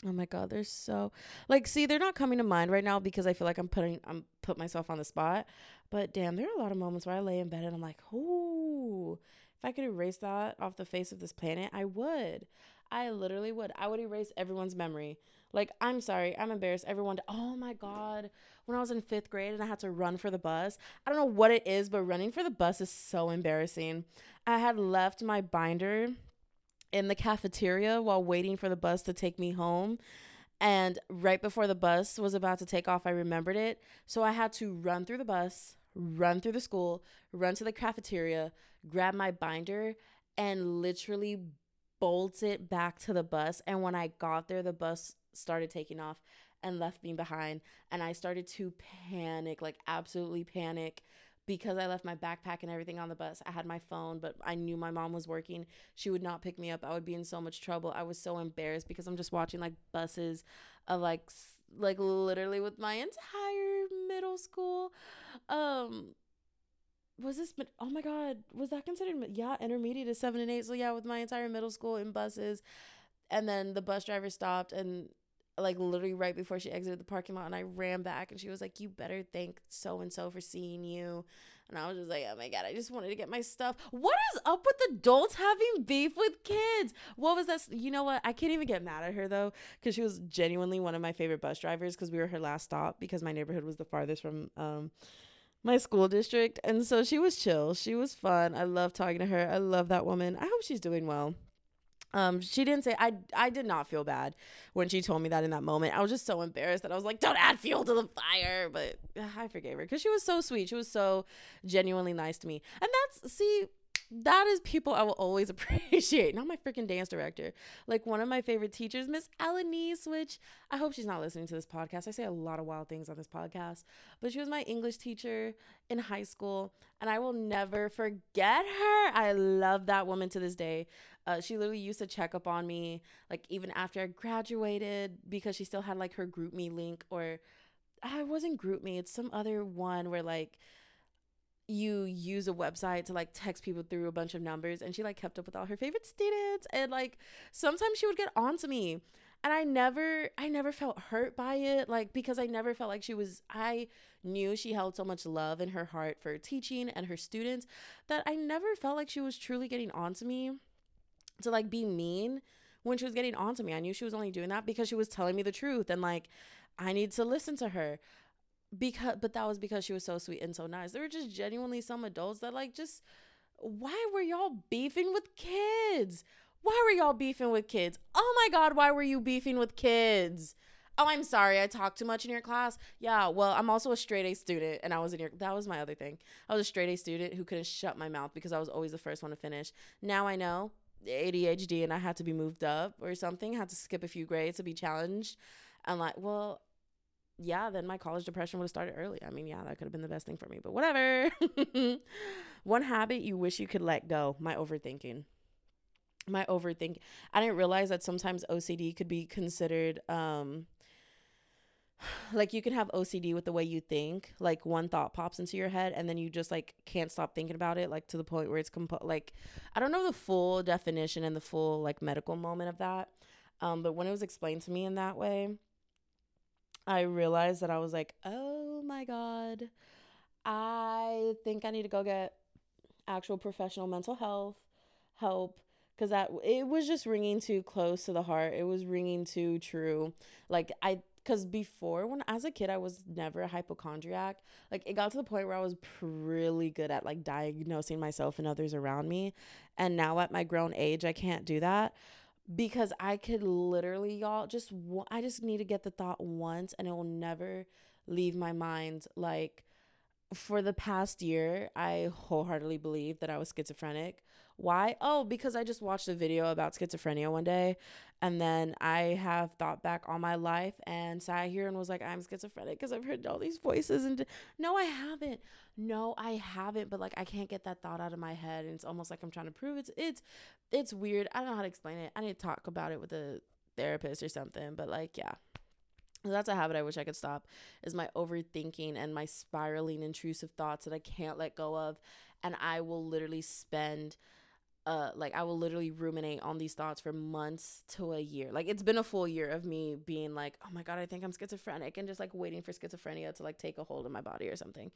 Oh my god, they're so like see, they're not coming to mind right now because I feel like I'm putting I'm put myself on the spot. But damn, there are a lot of moments where I lay in bed and I'm like, "Ooh, if I could erase that off the face of this planet, I would. I literally would. I would erase everyone's memory. Like, I'm sorry, I'm embarrassed. Everyone, oh my God. When I was in fifth grade and I had to run for the bus, I don't know what it is, but running for the bus is so embarrassing. I had left my binder in the cafeteria while waiting for the bus to take me home. And right before the bus was about to take off, I remembered it. So I had to run through the bus, run through the school, run to the cafeteria, grab my binder, and literally bolt it back to the bus. And when I got there, the bus started taking off and left me behind. And I started to panic, like absolutely panic because I left my backpack and everything on the bus. I had my phone, but I knew my mom was working. She would not pick me up. I would be in so much trouble. I was so embarrassed because I'm just watching like buses of like like literally with my entire middle school. Um was this oh my god, was that considered yeah, intermediate is 7 and 8. So yeah, with my entire middle school in buses and then the bus driver stopped and like literally right before she exited the parking lot and I ran back and she was like, You better thank so and so for seeing you. And I was just like, Oh my God, I just wanted to get my stuff. What is up with adults having beef with kids? What was that? You know what? I can't even get mad at her though, because she was genuinely one of my favorite bus drivers because we were her last stop because my neighborhood was the farthest from um my school district. And so she was chill. She was fun. I love talking to her. I love that woman. I hope she's doing well. Um, she didn't say I I did not feel bad when she told me that in that moment. I was just so embarrassed that I was like, "Don't add fuel to the fire," but I forgave her because she was so sweet. She was so genuinely nice to me, and that's see that is people I will always [laughs] appreciate. Not my freaking dance director. Like one of my favorite teachers, Miss Alanis, which I hope she's not listening to this podcast. I say a lot of wild things on this podcast, but she was my English teacher in high school, and I will never forget her. I love that woman to this day. Uh, she literally used to check up on me, like even after I graduated, because she still had like her GroupMe link, or I wasn't GroupMe. It's some other one where like you use a website to like text people through a bunch of numbers and she like kept up with all her favorite students and like sometimes she would get on to me and I never I never felt hurt by it like because I never felt like she was I knew she held so much love in her heart for teaching and her students that I never felt like she was truly getting on to me to like be mean when she was getting on to me. I knew she was only doing that because she was telling me the truth and like I need to listen to her because but that was because she was so sweet and so nice. There were just genuinely some adults that like just why were y'all beefing with kids? Why were y'all beefing with kids? Oh my god, why were you beefing with kids? Oh, I'm sorry, I talked too much in your class. Yeah, well, I'm also a straight A student, and I was in your. That was my other thing. I was a straight A student who couldn't shut my mouth because I was always the first one to finish. Now I know ADHD, and I had to be moved up or something. Had to skip a few grades to be challenged. And like, well, yeah, then my college depression would have started early. I mean, yeah, that could have been the best thing for me, but whatever. [laughs] One habit you wish you could let go my overthinking. My overthinking. I didn't realize that sometimes OCD could be considered, um, [sighs] like you can have OCD with the way you think. Like one thought pops into your head and then you just like can't stop thinking about it, like to the point where it's compo- like, I don't know the full definition and the full like medical moment of that. Um, but when it was explained to me in that way, I realized that I was like, oh my God, I think I need to go get actual professional mental health help because that it was just ringing too close to the heart. It was ringing too true. Like, I, because before when as a kid i was never a hypochondriac like it got to the point where i was really good at like diagnosing myself and others around me and now at my grown age i can't do that because I could literally, y'all, just I just need to get the thought once and it will never leave my mind. Like for the past year, I wholeheartedly believe that I was schizophrenic. Why? Oh, because I just watched a video about schizophrenia one day and then I have thought back on my life and sat here and was like, I'm schizophrenic because I've heard all these voices. And no, I haven't. No, I haven't. But like, I can't get that thought out of my head. And it's almost like I'm trying to prove it's, it's, it's weird. I don't know how to explain it. I need to talk about it with a therapist or something. But like, yeah. That's a habit I wish I could stop is my overthinking and my spiraling intrusive thoughts that I can't let go of. And I will literally spend uh like I will literally ruminate on these thoughts for months to a year. Like it's been a full year of me being like, "Oh my god, I think I'm schizophrenic," and just like waiting for schizophrenia to like take a hold of my body or something.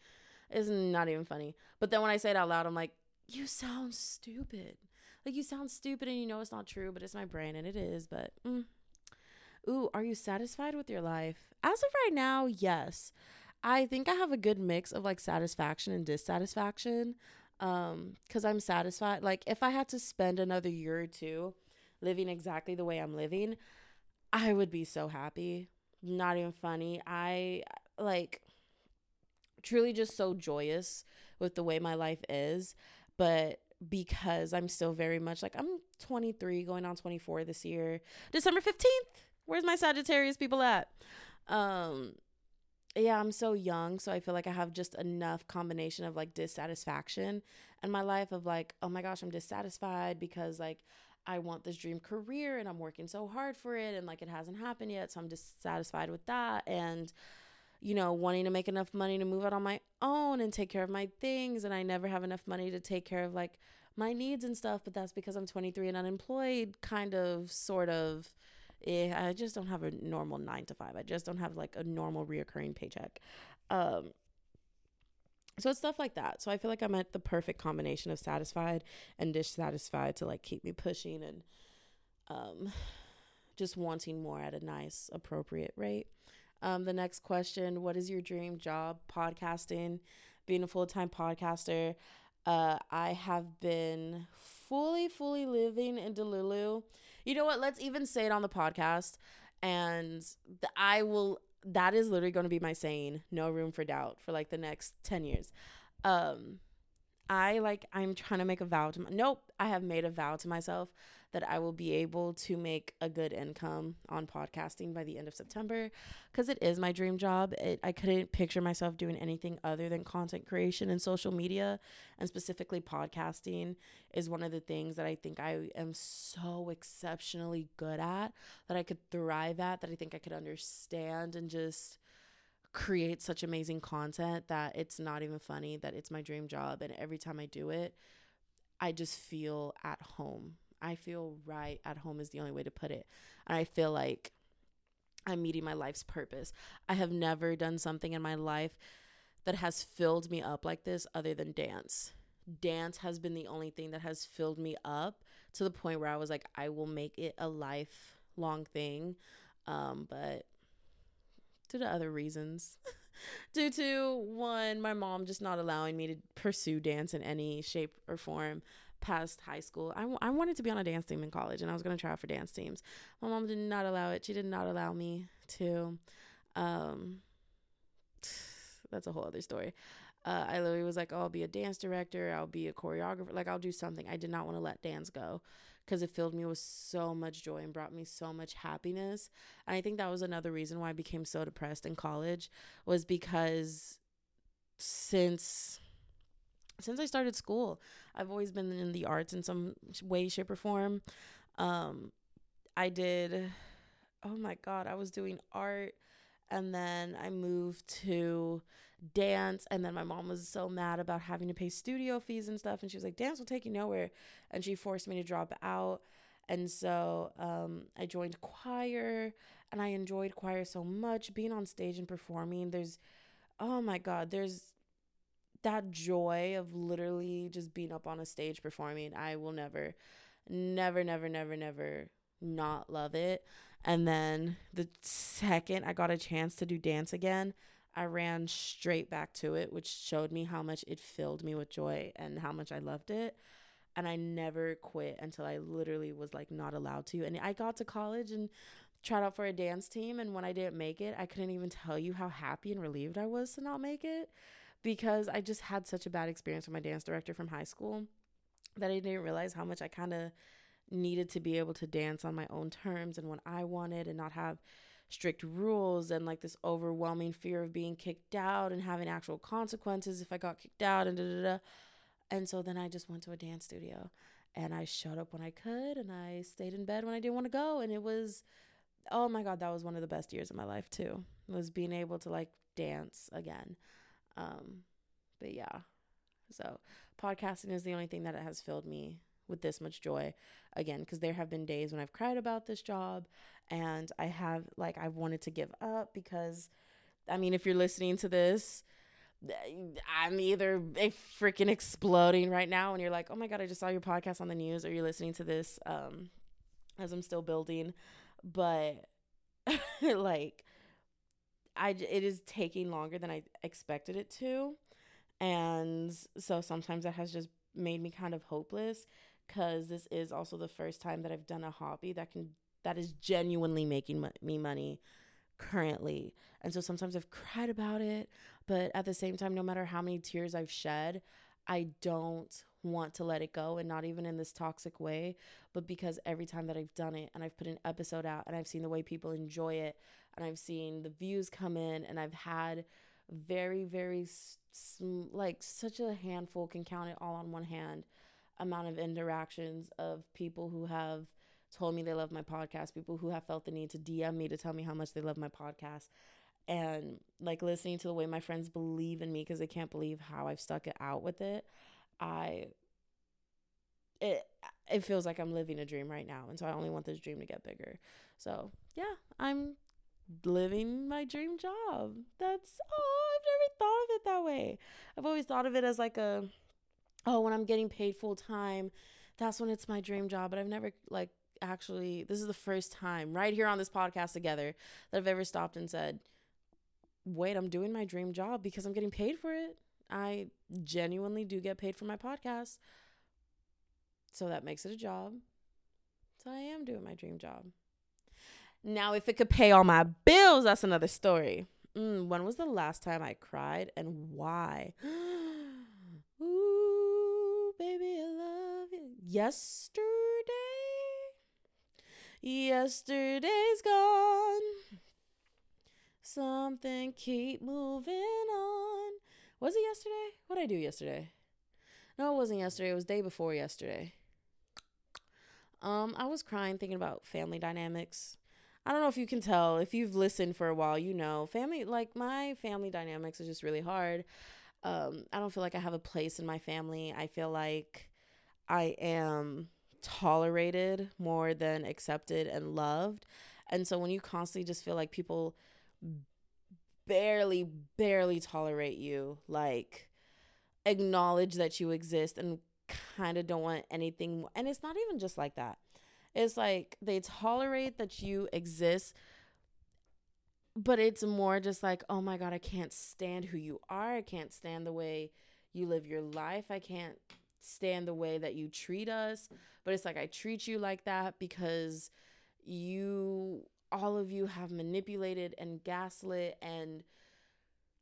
It's not even funny. But then when I say it out loud, I'm like, "You sound stupid." Like you sound stupid and you know it's not true, but it's my brain and it is, but mm. Ooh, are you satisfied with your life? As of right now, yes. I think I have a good mix of like satisfaction and dissatisfaction um cuz I'm satisfied like if I had to spend another year or two living exactly the way I'm living, I would be so happy. Not even funny. I like truly just so joyous with the way my life is, but because I'm still very much like I'm 23 going on 24 this year. December 15th. Where's my Sagittarius people at? Um yeah, I'm so young, so I feel like I have just enough combination of like dissatisfaction in my life of like, oh my gosh, I'm dissatisfied because like I want this dream career and I'm working so hard for it and like it hasn't happened yet, so I'm dissatisfied with that. And you know, wanting to make enough money to move out on my own and take care of my things and I never have enough money to take care of like my needs and stuff, but that's because I'm 23 and unemployed, kind of sort of eh, I just don't have a normal nine to five. I just don't have like a normal reoccurring paycheck. Um, so it's stuff like that. So I feel like I'm at the perfect combination of satisfied and dissatisfied to like keep me pushing and um, just wanting more at a nice, appropriate rate. Um, the next question What is your dream job? Podcasting, being a full time podcaster. Uh, I have been fully, fully living in Delulu you know what? Let's even say it on the podcast. And I will, that is literally going to be my saying, no room for doubt for like the next 10 years. Um, I like, I'm trying to make a vow to, my, nope, I have made a vow to myself that I will be able to make a good income on podcasting by the end of September because it is my dream job. It, I couldn't picture myself doing anything other than content creation and social media, and specifically podcasting is one of the things that I think I am so exceptionally good at that I could thrive at, that I think I could understand and just create such amazing content that it's not even funny that it's my dream job and every time I do it I just feel at home. I feel right at home is the only way to put it. And I feel like I'm meeting my life's purpose. I have never done something in my life that has filled me up like this other than dance. Dance has been the only thing that has filled me up to the point where I was like, I will make it a lifelong thing. Um, but due to other reasons, [laughs] due to one, my mom just not allowing me to pursue dance in any shape or form past high school. I, w- I wanted to be on a dance team in college and I was going to try out for dance teams. My mom did not allow it. She did not allow me to. Um, [sighs] that's a whole other story. Uh, I literally was like, oh, I'll be a dance director. I'll be a choreographer. Like, I'll do something. I did not want to let dance go because it filled me with so much joy and brought me so much happiness. And I think that was another reason why I became so depressed in college was because since since I started school, I've always been in the arts in some way, shape, or form. Um, I did, oh my God, I was doing art and then I moved to dance. And then my mom was so mad about having to pay studio fees and stuff. And she was like, dance will take you nowhere. And she forced me to drop out. And so um, I joined choir and I enjoyed choir so much. Being on stage and performing, there's, oh my God, there's that joy of literally just being up on a stage performing. I will never, never, never, never, never not love it. And then the second I got a chance to do dance again, I ran straight back to it, which showed me how much it filled me with joy and how much I loved it. And I never quit until I literally was like not allowed to. And I got to college and tried out for a dance team. And when I didn't make it, I couldn't even tell you how happy and relieved I was to not make it because I just had such a bad experience with my dance director from high school that I didn't realize how much I kind of needed to be able to dance on my own terms and what I wanted and not have strict rules and like this overwhelming fear of being kicked out and having actual consequences if I got kicked out and da da da. And so then I just went to a dance studio and I showed up when I could and I stayed in bed when I didn't want to go and it was oh my god that was one of the best years of my life too was being able to like dance again um, but yeah, so podcasting is the only thing that it has filled me with this much joy again because there have been days when I've cried about this job and I have like I've wanted to give up because I mean if you're listening to this I'm either a freaking exploding right now and you're like oh my god I just saw your podcast on the news or you're listening to this um as I'm still building but [laughs] like I it is taking longer than I expected it to. And so sometimes that has just made me kind of hopeless cuz this is also the first time that I've done a hobby that can that is genuinely making me money currently. And so sometimes I've cried about it, but at the same time no matter how many tears I've shed, I don't want to let it go and not even in this toxic way, but because every time that I've done it and I've put an episode out and I've seen the way people enjoy it and I've seen the views come in and I've had very, very, like, such a handful, can count it all on one hand, amount of interactions of people who have told me they love my podcast, people who have felt the need to DM me to tell me how much they love my podcast. And like listening to the way my friends believe in me because they can't believe how I've stuck it out with it. I it it feels like I'm living a dream right now, and so I only want this dream to get bigger. So yeah, I'm living my dream job. That's oh, I've never thought of it that way. I've always thought of it as like a oh, when I'm getting paid full time, that's when it's my dream job. But I've never like actually. This is the first time right here on this podcast together that I've ever stopped and said, "Wait, I'm doing my dream job because I'm getting paid for it." I genuinely do get paid for my podcast. So that makes it a job. So I am doing my dream job. Now, if it could pay all my bills, that's another story. Mm, when was the last time I cried and why? Ooh, baby, I love you. Yesterday? Yesterday's gone. Something keep moving on. Was it yesterday? What did I do yesterday? No, it wasn't yesterday. It was day before yesterday. Um, I was crying thinking about family dynamics. I don't know if you can tell. If you've listened for a while, you know, family, like my family dynamics is just really hard. Um, I don't feel like I have a place in my family. I feel like I am tolerated more than accepted and loved. And so when you constantly just feel like people barely, barely tolerate you, like acknowledge that you exist and kind of don't want anything. And it's not even just like that. It's like they tolerate that you exist, but it's more just like, oh my God, I can't stand who you are. I can't stand the way you live your life. I can't stand the way that you treat us. But it's like, I treat you like that because you, all of you, have manipulated and gaslit and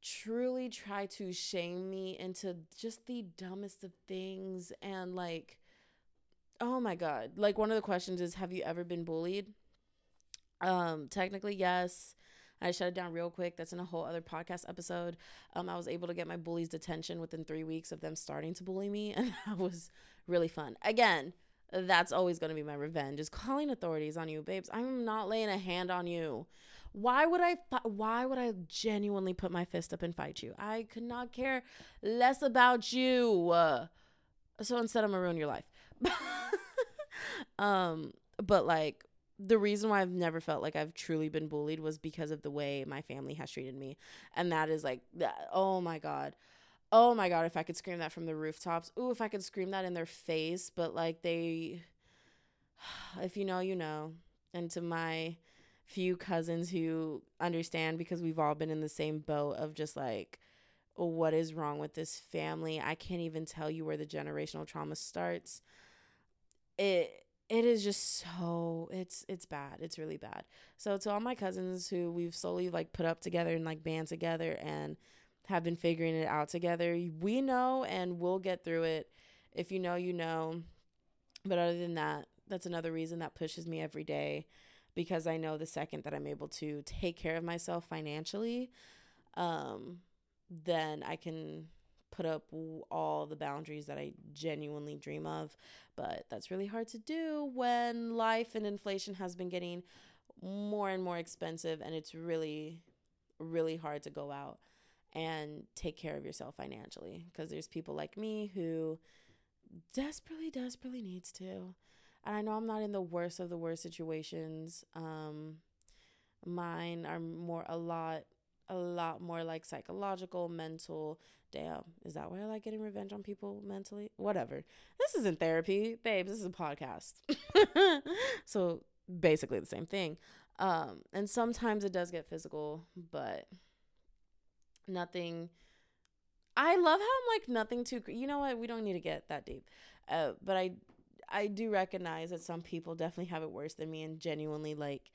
truly try to shame me into just the dumbest of things. And like oh my god. Like one of the questions is have you ever been bullied? Um technically yes I shut it down real quick. That's in a whole other podcast episode. Um, I was able to get my bullies detention within three weeks of them starting to bully me, [laughs] and that was really fun. Again, that's always going to be my revenge is calling authorities on you, babes. I'm not laying a hand on you. Why would I why would I genuinely put my fist up and fight you? I could not care less about you. So instead I'm gonna ruin your life. [laughs] um but like the reason why I've never felt like I've truly been bullied was because of the way my family has treated me. And that is like oh my god. Oh my god, if I could scream that from the rooftops. Ooh, if I could scream that in their face, but like they [sighs] if you know, you know. And to my few cousins who understand because we've all been in the same boat of just like what is wrong with this family i can't even tell you where the generational trauma starts it it is just so it's it's bad it's really bad. So to all my cousins who we've slowly like put up together and like band together and have been figuring it out together we know and we'll get through it. If you know you know. But other than that that's another reason that pushes me every day because I know the second that I'm able to take care of myself financially, um, then I can put up all the boundaries that I genuinely dream of. But that's really hard to do when life and inflation has been getting more and more expensive, and it's really, really hard to go out and take care of yourself financially because there's people like me who desperately, desperately needs to. And I know I'm not in the worst of the worst situations. Um, mine are more a lot a lot more like psychological, mental. Damn, is that why I like getting revenge on people mentally? Whatever. This isn't therapy, babes. This is a podcast. [laughs] so basically the same thing. Um, and sometimes it does get physical, but nothing. I love how I'm like nothing too. You know what? We don't need to get that deep. Uh, but I I do recognize that some people definitely have it worse than me and genuinely like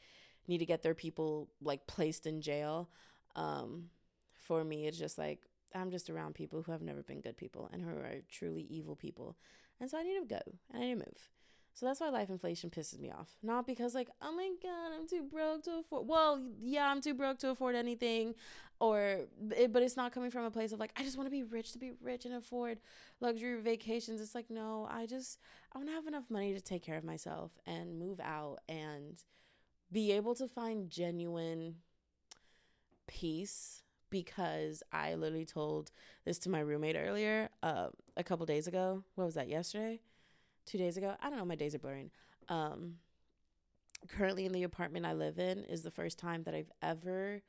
need to get their people like placed in jail. Um, for me, it's just like I'm just around people who have never been good people and who are truly evil people, and so I need to go and I need to move. So that's why life inflation pisses me off. Not because like, oh my god, I'm too broke to afford. Well, yeah, I'm too broke to afford anything, or it, but it's not coming from a place of like I just want to be rich to be rich and afford luxury vacations. It's like no, I just I want to have enough money to take care of myself and move out and be able to find genuine peace because I literally told this to my roommate earlier, uh, a couple days ago. What was that? Yesterday two days ago. I don't know, my days are blurring. Um, currently in the apartment I live in is the first time that I've ever,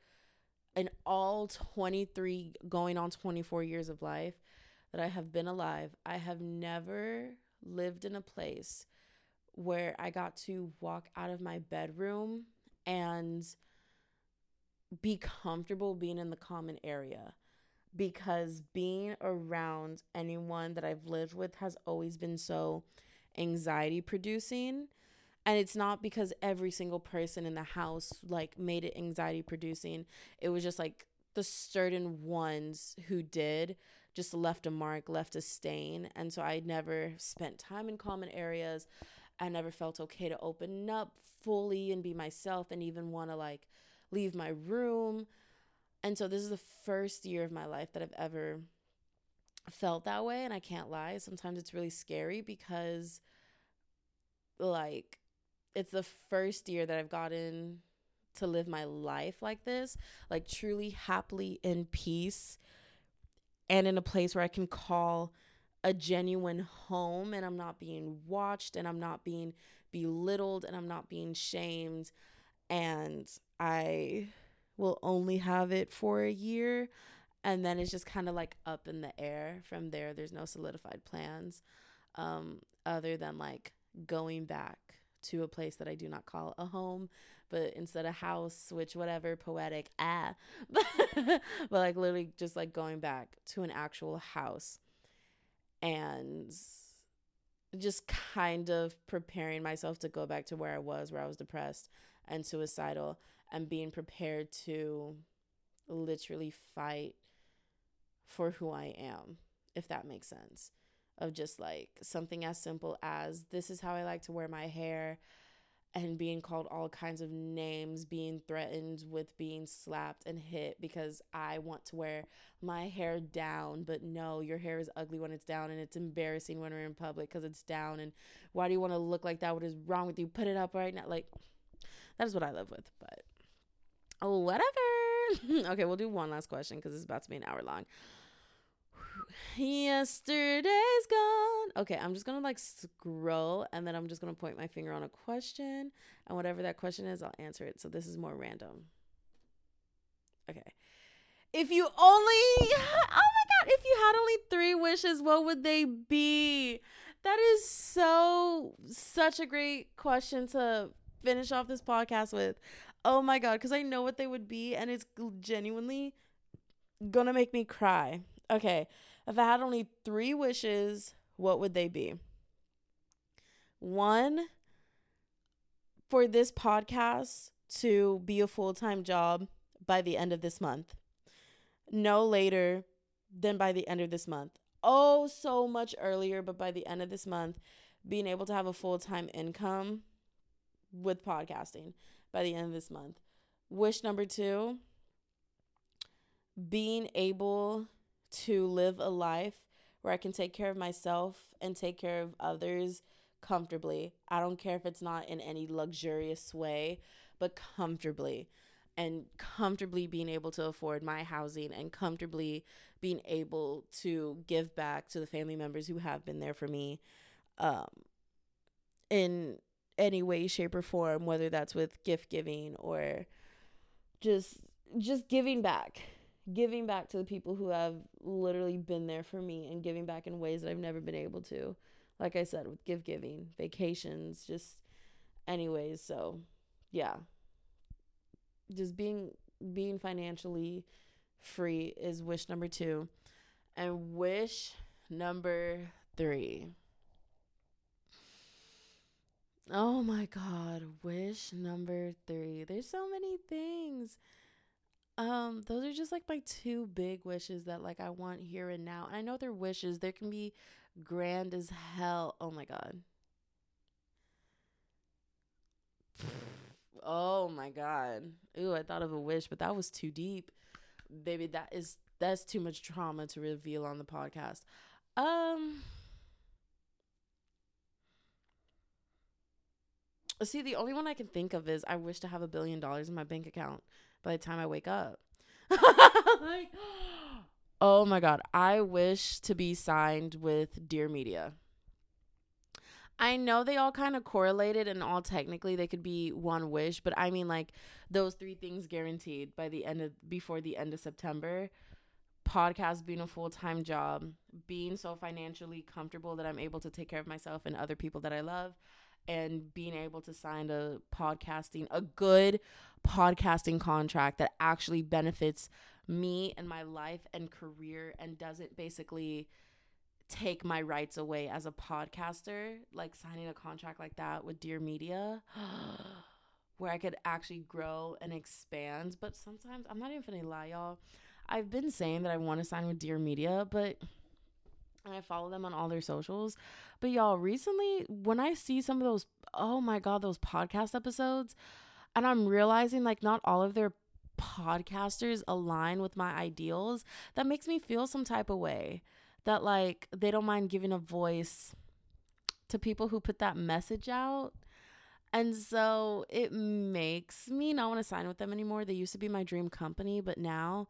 in all 23, going on 24 years of life that I have been alive, I have never lived in a place where I got to walk out of my bedroom and be comfortable being in the common area because being around anyone that I've lived with has always been so anxiety producing. And it's not because every single person in the house like made it anxiety producing. It was just like the certain ones who did just left a mark left a stain. And so i never spent time in common areas. I never felt okay to open up fully and be myself and even want to like leave my room and so this is the first year of my life that i've ever felt that way and I can't lie. Sometimes it's really scary because like it's the first year that I've gotten to live my life like this, like truly happily in peace and in a place where I can call a genuine home and I'm not being watched and I'm not being belittled and I'm not being shamed and I will only have it for a year and then it's just kind of like up in the air from there. There's no solidified plans um other than like going back to a place that I do not call a home, but instead a house, which whatever poetic ah, but, [laughs] but like literally just like going back to an actual house and just kind of preparing myself to go back to where I was, where I was depressed and suicidal, and being prepared to literally fight for who I am, if that makes sense of just like something as simple as this is how I like to wear my hair and being called all kinds of names, being threatened with being slapped and hit because I want to wear my hair down. But no, your hair is ugly when it's down and it's embarrassing when we're in public because it's down. And why do you want to look like that? What is wrong with you? Put it up right now. Like, that is what I live with. But whatever. [laughs] okay, we'll do one last question because it's about to be an hour long. Yesterday's gone. Okay, I'm just gonna like scroll and then I'm just gonna point my finger on a question. And whatever that question is, I'll answer it. So this is more random. Okay. If you only, oh my God, if you had only three wishes, what would they be? That is so, such a great question to finish off this podcast with. Oh my God, because I know what they would be and it's genuinely gonna make me cry. Okay. If I had only three wishes, what would they be? One, for this podcast to be a full time job by the end of this month. No later than by the end of this month. Oh, so much earlier, but by the end of this month, being able to have a full time income with podcasting by the end of this month. Wish number two, being able to live a life where I can take care of myself and take care of others comfortably. I don't care if it's not in any luxurious way, but comfortably. And comfortably being able to afford my housing and comfortably being able to give back to the family members who have been there for me um, in any way, shape, or form, whether that's with gift giving or just just giving back giving back to the people who have literally been there for me and giving back in ways that I've never been able to. Like I said, with gift giving, vacations, just anyways. So, yeah. Just being being financially free is wish number 2. And wish number 3. Oh my god, wish number 3. There's so many things um, those are just like my two big wishes that like I want here and now. And I know they're wishes. There can be grand as hell. Oh my god. Oh my god. Ooh, I thought of a wish, but that was too deep. Baby, that is that's too much trauma to reveal on the podcast. Um See, the only one I can think of is I wish to have a billion dollars in my bank account by the time I wake up. [laughs] like, [gasps] oh my God. I wish to be signed with Dear Media. I know they all kind of correlated and all technically they could be one wish, but I mean like those three things guaranteed by the end of before the end of September. Podcast being a full-time job, being so financially comfortable that I'm able to take care of myself and other people that I love and being able to sign a podcasting a good podcasting contract that actually benefits me and my life and career and doesn't basically take my rights away as a podcaster like signing a contract like that with dear media [gasps] where i could actually grow and expand. But sometimes i'm not even gonna lie y'all i've been saying that i want to sign with dear media but and I follow them on all their socials. But y'all, recently when I see some of those, oh my God, those podcast episodes, and I'm realizing like not all of their podcasters align with my ideals, that makes me feel some type of way. That like they don't mind giving a voice to people who put that message out. And so it makes me not want to sign with them anymore. They used to be my dream company, but now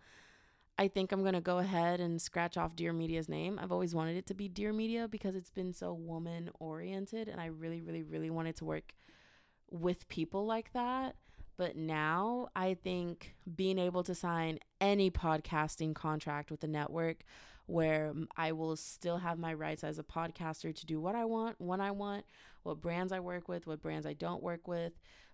I think I'm going to go ahead and scratch off Dear Media's name. I've always wanted it to be Dear Media because it's been so woman oriented and I really, really, really wanted to work with people like that. But now I think being able to sign any podcasting contract with a network where I will still have my rights as a podcaster to do what I want, when I want, what brands I work with, what brands I don't work with,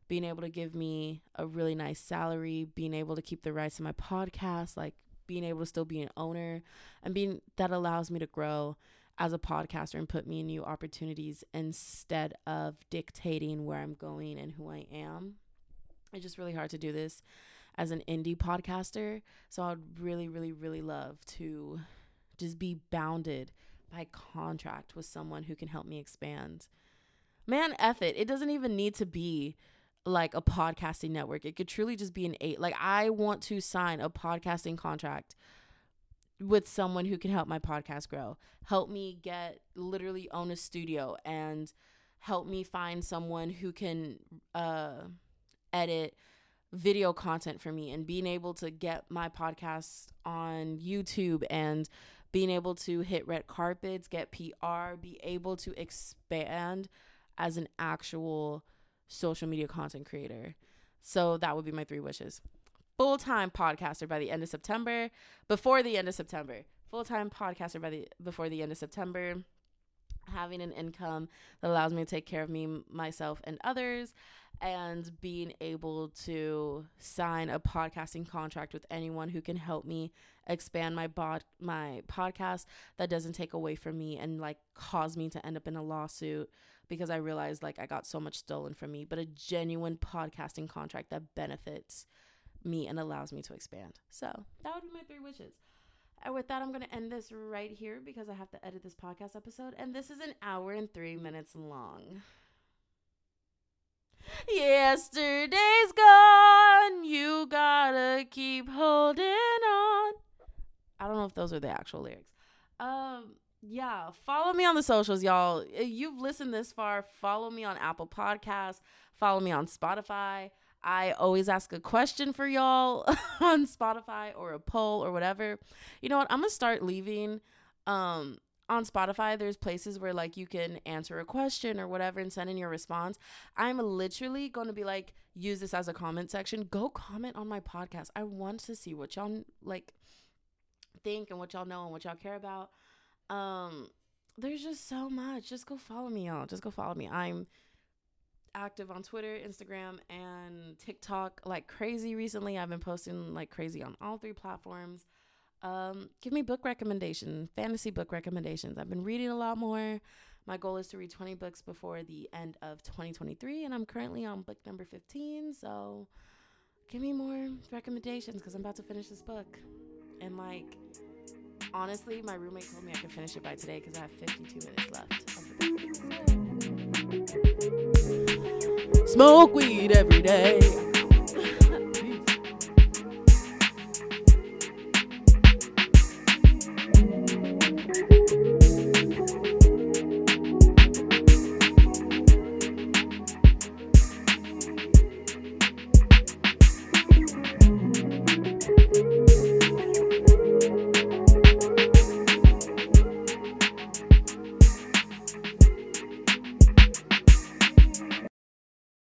being able to give me a really nice salary, being able to keep the rights to my podcast, like being able to still be an owner and being that allows me to grow as a podcaster and put me in new opportunities instead of dictating where I'm going and who I am. It's just really hard to do this as an indie podcaster. So I'd really, really, really love to just be bounded by contract with someone who can help me expand. Man, F it. It doesn't even need to be like a podcasting network. It could truly just be an eight. Like I want to sign a podcasting contract with someone who can help my podcast grow. Help me get literally own a studio and help me find someone who can uh edit video content for me and being able to get my podcast on YouTube and being able to hit red carpets, get PR, be able to expand as an actual social media content creator. So that would be my three wishes. Full time podcaster by the end of September, before the end of September. Full time podcaster by the before the end of September. Having an income that allows me to take care of me, myself, and others, and being able to sign a podcasting contract with anyone who can help me expand my bod my podcast that doesn't take away from me and like cause me to end up in a lawsuit because I realized like I got so much stolen from me, but a genuine podcasting contract that benefits me and allows me to expand. So that would be my three wishes. And with that, I'm going to end this right here because I have to edit this podcast episode. And this is an hour and three minutes long. Yesterday's gone. You gotta keep holding on. I don't know if those are the actual lyrics. Um, yeah, follow me on the socials, y'all. You've listened this far. Follow me on Apple Podcasts. Follow me on Spotify. I always ask a question for y'all [laughs] on Spotify or a poll or whatever. You know what? I'm gonna start leaving. Um, on Spotify, there's places where like you can answer a question or whatever and send in your response. I'm literally going to be like, use this as a comment section. Go comment on my podcast. I want to see what y'all like think and what y'all know and what y'all care about. Um, there's just so much. Just go follow me, y'all. Just go follow me. I'm active on Twitter, Instagram, and TikTok like crazy recently. I've been posting like crazy on all three platforms. Um, give me book recommendation, fantasy book recommendations. I've been reading a lot more. My goal is to read 20 books before the end of 2023, and I'm currently on book number 15. So give me more recommendations because I'm about to finish this book. And like, honestly, my roommate told me I could finish it by today because I have 52 minutes left. Smoke weed every day. [laughs]